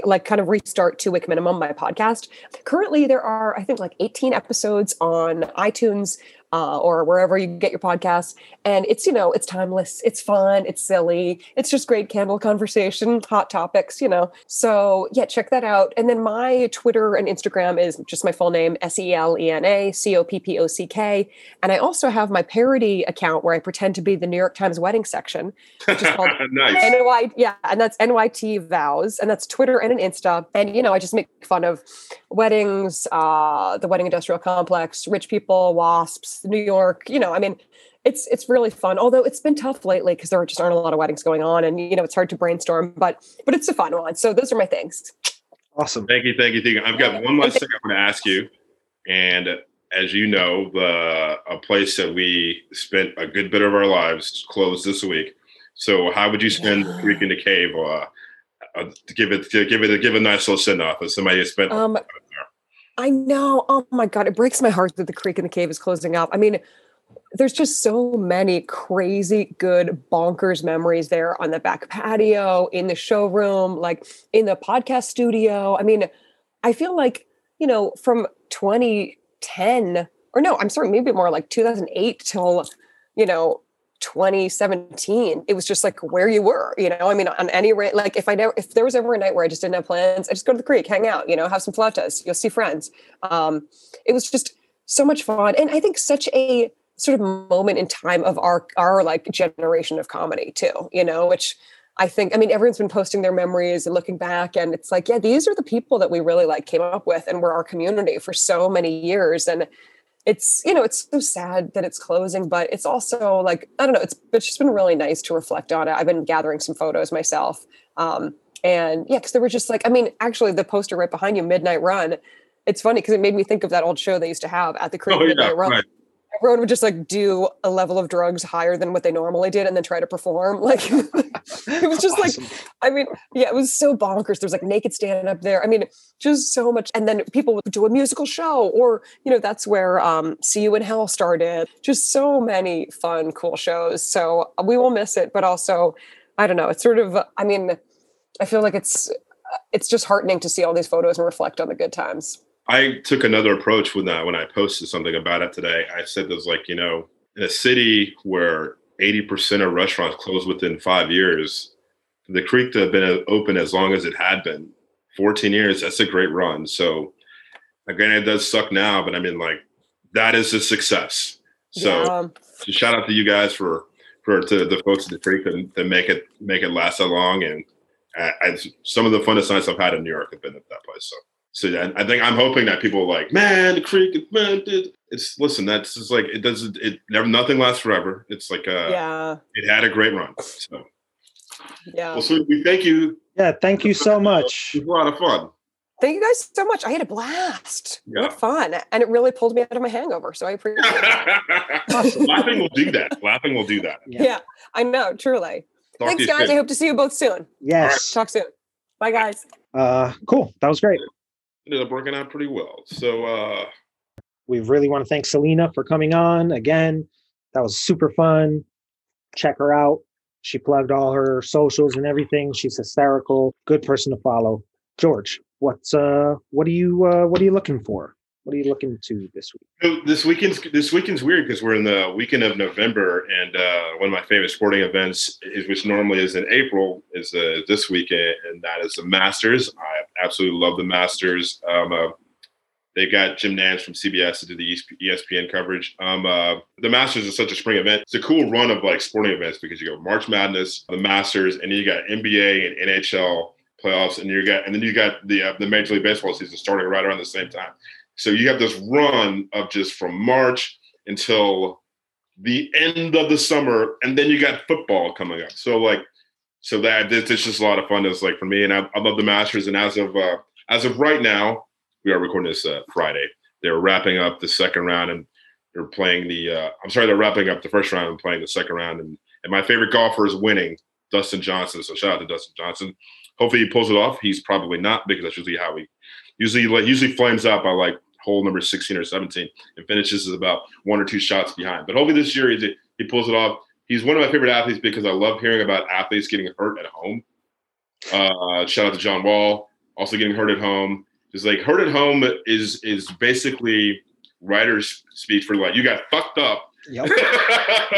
like kind of restart Two Wick Minimum, my podcast. Currently, there are I think like 18 episodes on iTunes. Uh, or wherever you get your podcasts. And it's, you know, it's timeless, it's fun, it's silly, it's just great candle conversation, hot topics, you know. So yeah, check that out. And then my Twitter and Instagram is just my full name, S E L E N A C O P P O C K. And I also have my parody account where I pretend to be the New York Times wedding section, which is called nice. NY, yeah, and that's NYT vows, and that's Twitter and an Insta. And you know, I just make fun of weddings, uh, the wedding industrial complex, rich people, wasps, New York. You know, I mean, it's it's really fun. Although it's been tough lately because there just aren't a lot of weddings going on, and you know, it's hard to brainstorm. But but it's a fun one. So those are my things. Awesome. Thank you, thank you, thank you. I've got one last thing I want to ask you, and as you know, the a place that we spent a good bit of our lives closed this week. So, how would you spend the Creek and the Cave? Uh, uh, to give it, give it, a, give a nice little send off as somebody who spent. Um, I know. Oh my god, it breaks my heart that the Creek and the Cave is closing up. I mean, there's just so many crazy good bonkers memories there on the back patio, in the showroom, like in the podcast studio. I mean, I feel like, you know, from 2010 or no, I'm sorry, maybe more like 2008 till, you know, 2017 it was just like where you were you know? I mean on any rate like if i never if there was ever a night where i just didn't have plans i just go to the creek hang out you know have some flautas you'll see friends. Um it was just so much fun and i think such a sort of moment in time of our our like generation of comedy too you know? Which i think i mean everyone's been posting their memories and looking back and it's like yeah these are the people that we really like came up with and were our community for so many years and it's you know it's so sad that it's closing but it's also like i don't know it's it's just been really nice to reflect on it i've been gathering some photos myself um and yeah because there were just like i mean actually the poster right behind you midnight run it's funny because it made me think of that old show they used to have at the creek Oh, yeah, midnight run right. Everyone would just like do a level of drugs higher than what they normally did and then try to perform like it was just like I mean, yeah, it was so bonkers. There was like naked stand up there. I mean, just so much. And then people would do a musical show, or you know, that's where um, See You in Hell started. Just so many fun, cool shows. So uh, we will miss it, but also, I don't know. It's sort of. I mean, I feel like it's it's just heartening to see all these photos and reflect on the good times. I took another approach when I when I posted something about it today. I said there's like you know in a city where 80% of restaurants close within five years, the creek to have been uh, open as long as it had been, 14 years. That's a great run. So again, it does suck now, but I mean like that is a success. So yeah. so shout out to you guys for for to the folks at the creek that, that make it make it last that long and. I, I, some of the funnest nights I've had in New York have been at that place. So so yeah, I think I'm hoping that people are like, man, the creek, man, dude. it's listen. That's just like it doesn't. It never. Nothing lasts forever. It's like uh, yeah, it had a great run. So yeah. well, so we thank you. Yeah, thank you so much. It was a lot of fun. Thank you guys so much. I had a blast. Yeah. What fun. And it really pulled me out of my hangover. So I appreciate it. Laughing will do that. Laughing will do that. Yeah. yeah, I know, truly. Talk Thanks, you guys. I hope to see you both soon. Yes. Talk soon. Bye, guys. Uh, cool. That was great. Ended up working out pretty well. So uh, We really want to thank Selena for coming on again. That was super fun. Check her out. She plugged all her socials and everything. She's hysterical. Good person to follow. George, what's uh what are you uh what are you looking for? What are you looking to this week? So this weekend's this weekend's weird because we're in the weekend of November, and uh, one of my favorite sporting events, is, which normally is in April, is uh, this weekend, and that is the Masters. I absolutely love the Masters. Um, uh, they got Jim Nantz from CBS to do the ESPN coverage. Um, uh, the Masters is such a spring event. It's a cool run of like sporting events because you go March Madness, the Masters, and then you got NBA and NHL playoffs, and you got and then you got the uh, the Major League Baseball season starting right around the same time. So you have this run of just from March until the end of the summer, and then you got football coming up. So like, so that it's just a lot of fun. It's like for me, and I, I love the Masters. And as of uh, as of right now, we are recording this uh, Friday. They're wrapping up the second round, and they're playing the. Uh, I'm sorry, they're wrapping up the first round and playing the second round. And and my favorite golfer is winning, Dustin Johnson. So shout out to Dustin Johnson. Hopefully he pulls it off. He's probably not because that's usually how he usually like usually flames out by like hole number 16 or 17 and finishes is about one or two shots behind. But hopefully this year he, he pulls it off. He's one of my favorite athletes because I love hearing about athletes getting hurt at home. Uh, shout out to John Wall, also getting hurt at home. Just like hurt at home is is basically writer's speech for like you got fucked up. Yep.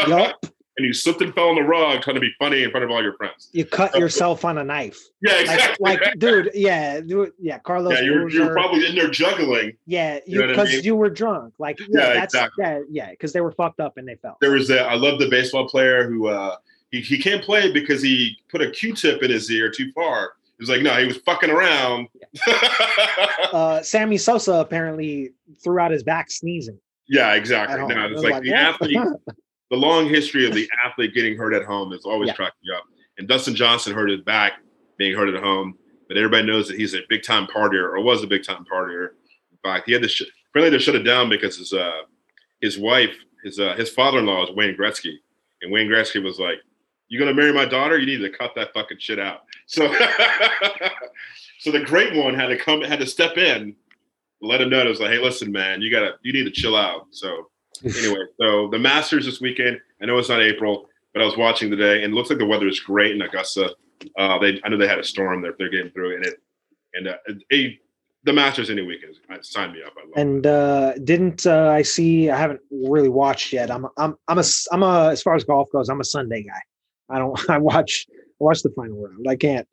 yep. And you slipped and fell on the rug trying to be funny in front of all your friends. You cut yourself on a knife. Yeah, exactly. Like, like dude, yeah, dude, yeah, Carlos. Yeah, you're, you're probably in there juggling. Yeah, because you, know I mean? you, were drunk. Like, yeah, yeah that's exactly. yeah, yeah, because they were fucked up and they fell. There was that. I love the baseball player who uh he, he can't play because he put a Q-tip in his ear too far. He was like, no, he was fucking around. uh, Sammy Sosa apparently threw out his back sneezing. Yeah, exactly. No, it's like, like the yeah. athlete, the long history of the athlete getting hurt at home has always yeah. tracked me up. And Dustin Johnson hurt his back being hurt at home, but everybody knows that he's a big time partier or was a big time partier. In fact, he had to sh- apparently to shut it down because his uh, his wife, his uh, his father in law is Wayne Gretzky, and Wayne Gretzky was like, "You gonna marry my daughter? You need to cut that fucking shit out." So, so the great one had to come, had to step in, let him know. It was like, "Hey, listen, man, you gotta, you need to chill out." So anyway, so the Masters this weekend. I know it's not April, but I was watching today, and it looks like the weather is great in Augusta. Uh, they, I know they had a storm that they're getting through, and it, and uh, a, the Masters any weekend. Sign me up. and uh, didn't uh, I see? I haven't really watched yet. I'm, I'm, I'm a, I'm a. As far as golf goes, I'm a Sunday guy. I don't. I watch watch the final round. I can't.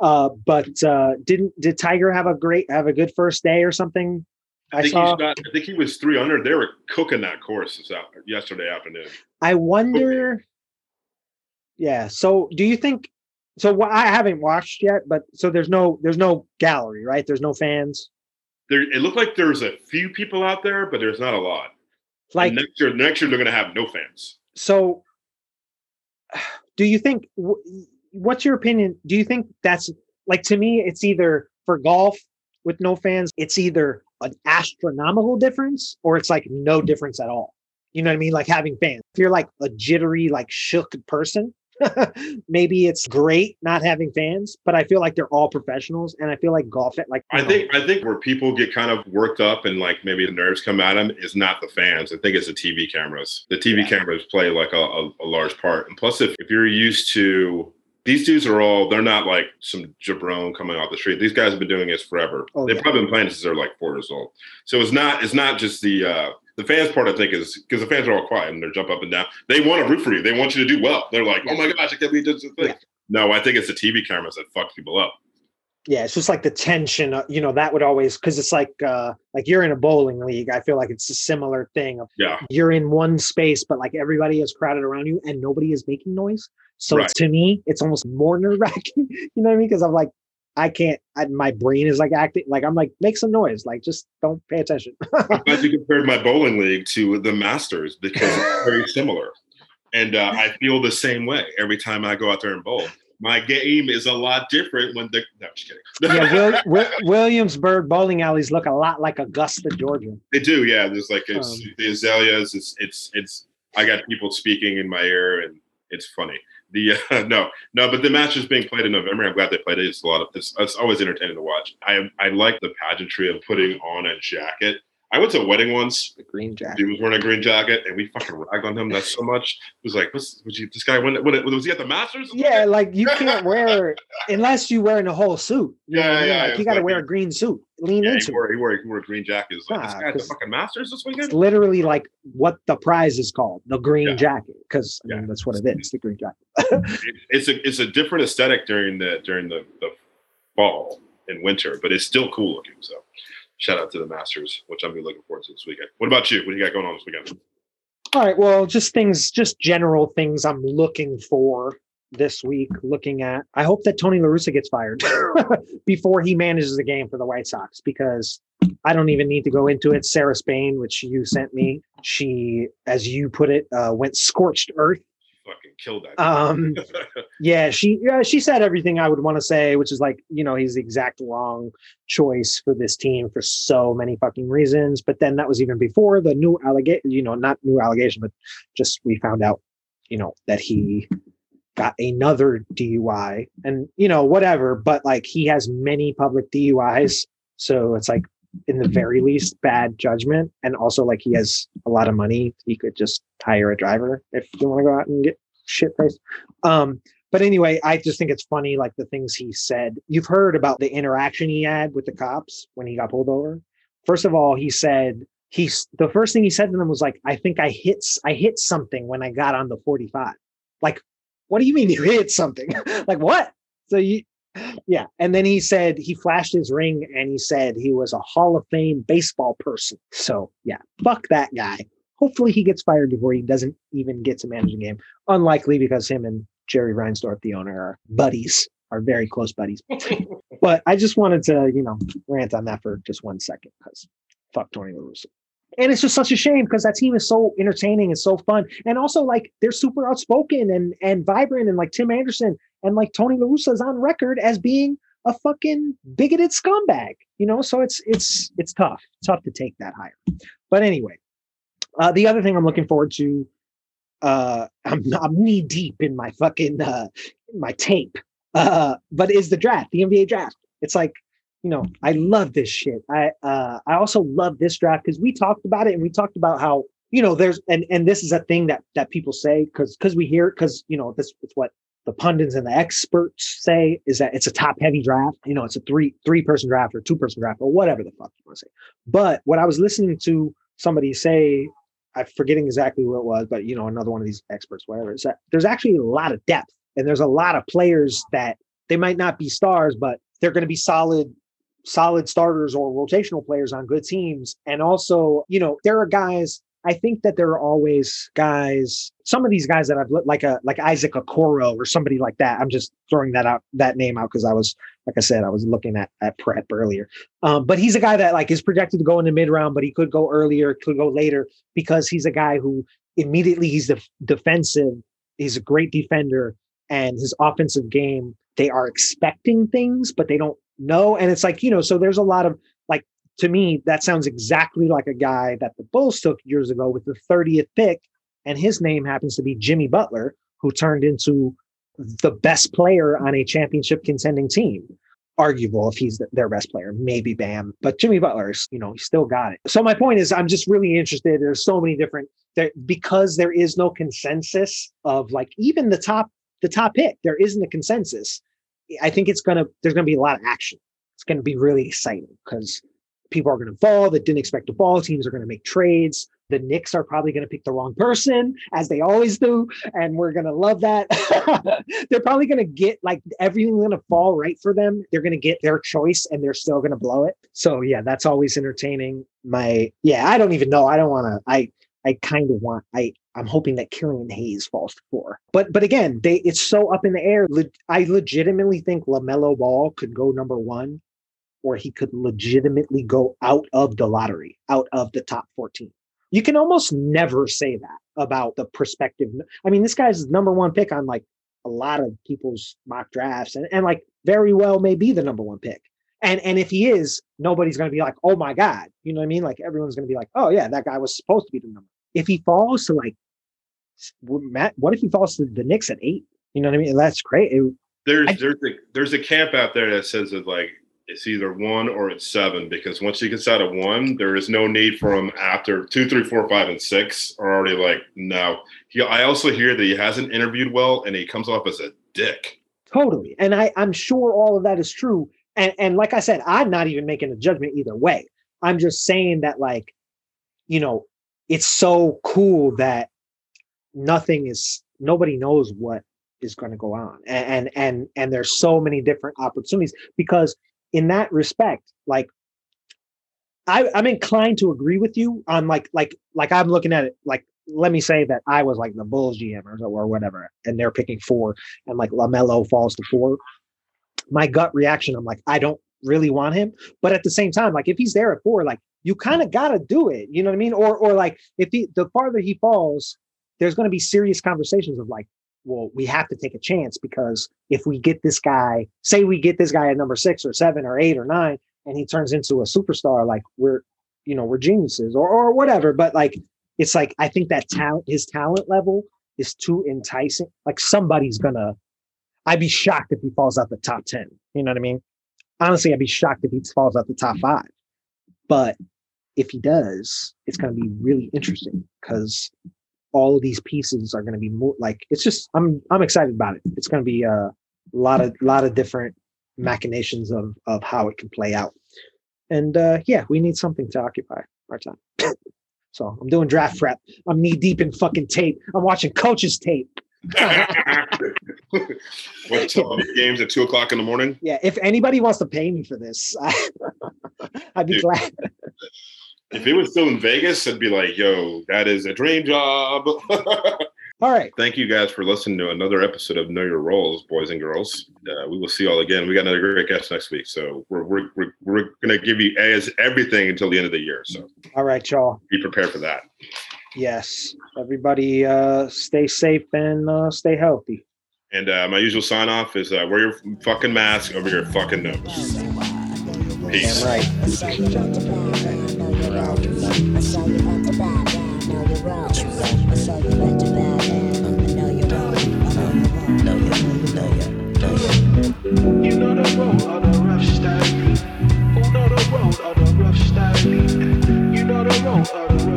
Uh, but uh, didn't did Tiger have a great have a good first day or something? I, I think saw, shot, I think he was three under. They were cooking that course out, yesterday afternoon. I wonder. Cooking. Yeah. So, do you think? So, I haven't watched yet, but so there's no there's no gallery, right? There's no fans. There, it looked like there's a few people out there, but there's not a lot. Like and next year, next year they're going to have no fans. So, do you think? What's your opinion? Do you think that's like to me? It's either for golf with no fans. It's either an astronomical difference or it's like no mm-hmm. difference at all. You know what I mean? Like having fans. If you're like a jittery, like shook person, maybe it's great not having fans, but I feel like they're all professionals, and I feel like golf. Like I know, think I think where people get kind of worked up and like maybe the nerves come at them is not the fans. I think it's the TV cameras. The TV yeah. cameras play like a, a, a large part, and plus if if you're used to these dudes are all they're not like some jabron coming off the street. These guys have been doing this forever. Oh, they've yeah. probably been playing since they're like four years old. So it's not it's not just the uh the fans part i think is because the fans are all quiet and they're jump up and down. They want to root for you. They want you to do well. They're like oh my gosh it can be believe this thing. Yeah. no i think it's the tv cameras that fuck people up. Yeah it's just like the tension uh, you know that would always because it's like uh like you're in a bowling league i feel like it's a similar thing yeah. you're in one space but like everybody is crowded around you and nobody is making noise so right. to me, it's almost more nerve wracking. you know what I mean? Because I'm like, I can't. I, my brain is like acting. Like I'm like, make some noise. Like just don't pay attention. I'm glad you compared my bowling league to the Masters because it's very similar, and uh, I feel the same way every time I go out there and bowl. My game is a lot different when the. No, just kidding. yeah, Will, Williamsburg bowling alleys look a lot like Augusta, Georgia. They do. Yeah, there's like it's um, the azaleas. It's it's it's. I got people speaking in my ear, and it's funny. The uh, no, no, but the match is being played in November. I'm glad they played it. It's a lot of it's, it's always entertaining to watch. I I like the pageantry of putting on a jacket I went to a wedding once. The green jacket. He was wearing a green jacket, and we fucking ragged on him that so much. It was like, was, was you, this guy? When, when, was he at the Masters? Yeah, like you can't wear unless you're wearing a whole suit. You yeah, yeah. Like, you got to like, wear a green suit. Lean yeah, into. He wore, he wore, he wore a green jacket. Like, nah, this guy at the fucking Masters this weekend. It's literally like what the prize is called, the green yeah. jacket, because I mean, that's what it is, the green jacket. it's a it's a different aesthetic during the during the, the fall and winter, but it's still cool looking. So shout out to the Masters, which I'm be looking forward to this weekend. What about you? What do you got going on this weekend? All right. Well, just things, just general things I'm looking for this week. Looking at, I hope that Tony La Russa gets fired before he manages the game for the White Sox because I don't even need to go into it. Sarah Spain, which you sent me, she, as you put it, uh, went scorched earth killed that. Um, yeah, she yeah she said everything I would want to say, which is like you know he's the exact wrong choice for this team for so many fucking reasons. But then that was even before the new allegation, you know, not new allegation, but just we found out, you know, that he got another DUI and you know whatever. But like he has many public DUIs, so it's like in the very least bad judgment and also like he has a lot of money he could just hire a driver if you want to go out and get shit faced um but anyway i just think it's funny like the things he said you've heard about the interaction he had with the cops when he got pulled over first of all he said he's the first thing he said to them was like, I think I hit I hit something when I got on the 45. Like, what do you mean you hit something? like what? So you yeah. And then he said he flashed his ring and he said he was a Hall of Fame baseball person. So yeah, fuck that guy. Hopefully he gets fired before he doesn't even get to manage a game. Unlikely because him and Jerry Reinsdorf, the owner, are buddies, are very close buddies. but I just wanted to, you know, rant on that for just one second because fuck Tony La Russa. And it's just such a shame because that team is so entertaining and so fun. And also like they're super outspoken and and vibrant and like Tim Anderson and like Tony La Russa is on record as being a fucking bigoted scumbag, you know. So it's it's it's tough, tough to take that higher. But anyway, uh, the other thing I'm looking forward to, uh, I'm I'm knee deep in my fucking uh, my tape, uh, but is the draft, the NBA draft. It's like you know, I love this shit. I uh, I also love this draft because we talked about it and we talked about how you know there's and and this is a thing that that people say because because we hear it because you know this it's what the pundits and the experts say is that it's a top heavy draft. You know, it's a three three person draft or two person draft or whatever the fuck you want to say. But what I was listening to somebody say, I'm forgetting exactly what it was, but you know, another one of these experts, whatever, that there's actually a lot of depth and there's a lot of players that they might not be stars, but they're going to be solid solid starters or rotational players on good teams and also you know there are guys I think that there are always guys, some of these guys that I've like a like Isaac Okoro or somebody like that. I'm just throwing that out that name out because I was like I said I was looking at at prep earlier. Um, but he's a guy that like is projected to go in the mid round, but he could go earlier, could go later because he's a guy who immediately he's def- defensive. He's a great defender, and his offensive game they are expecting things, but they don't know. And it's like you know, so there's a lot of like to me, that sounds exactly like a guy that the Bulls took years ago with the 30th pick. And his name happens to be Jimmy Butler, who turned into the best player on a championship contending team. Arguable if he's their best player, maybe Bam, but Jimmy Butler's, you know, he still got it. So my point is, I'm just really interested. There's so many different there because there is no consensus of like even the top the top pick. There isn't a consensus. I think it's gonna there's gonna be a lot of action. It's gonna be really exciting because people are to fall that didn't expect to fall. Teams are to make trades. The Knicks are probably going to pick the wrong person, as they always do, and we're going to love that. they're probably going to get like everything's going to fall right for them. They're going to get their choice, and they're still going to blow it. So yeah, that's always entertaining. My yeah, I don't even know. I don't want to. I I kind of want. I I'm hoping that Killian Hayes falls to four. But but again, they it's so up in the air. Le- I legitimately think LaMelo Ball could go number one or he could legitimately go out of the lottery, out of the top 14. You can almost never say that about the perspective. I mean, this guy's number one pick on like a lot of people's mock drafts and, and like very well may be the number one pick. And and if he is, nobody's gonna be like, oh my God. You know what I mean? Like everyone's gonna be like, oh yeah, that guy was supposed to be the number. If he falls to like Matt, what if he falls to the Knicks at eight? You know what I mean? That's great. It, there's I, there's a there's a camp out there that says that like it's either one or it's seven because once he gets out of one, there is no need for him after two, three, four, five, and six are already like no. He, I also hear that he hasn't interviewed well and he comes off as a dick. Totally, and I, I'm sure all of that is true. And, and like I said, I'm not even making a judgment either way. I'm just saying that, like, you know, it's so cool that nothing is nobody knows what is going to go on and, and and and there's so many different opportunities because in that respect, like I, I'm inclined to agree with you on like like like I'm looking at it like let me say that I was like the Bulls GM or, or whatever, and they're picking four, and like LaMelo falls to four. My gut reaction, I'm like, I don't really want him, but at the same time, like if he's there at four, like you kind of got to do it. You know what I mean? Or or like if he the farther he falls, there's going to be serious conversations of like, well, we have to take a chance because if we get this guy, say we get this guy at number six or seven or eight or nine, and he turns into a superstar, like we're, you know, we're geniuses or or whatever. But like, it's like I think that talent, his talent level is too enticing. Like somebody's gonna. I'd be shocked if he falls out the top ten. You know what I mean? Honestly, I'd be shocked if he falls out the top five. But if he does, it's going to be really interesting because all of these pieces are going to be more like it's just i'm i'm excited about it it's going to be a lot of lot of different machinations of of how it can play out and uh yeah we need something to occupy our time So I'm doing draft prep. I'm knee deep in fucking tape. I'm watching coaches tape. what games at two o'clock in the morning? Yeah, if anybody wants to pay me for this, I, would be Dude. glad. If it was still in Vegas, I'd be like, "Yo, that is a dream job." All right. Thank you guys for listening to another episode of Know Your Roles, boys and girls. Uh, we will see you all again. We got another great guest next week, so we're we're we're, we're gonna give you as everything until the end of the year. So All right, y'all. be prepared for that. Yes. Everybody uh stay safe and uh stay healthy. And uh, my usual sign off is uh, wear your fucking mask over your fucking nose. Peace. Damn right. yo, uh,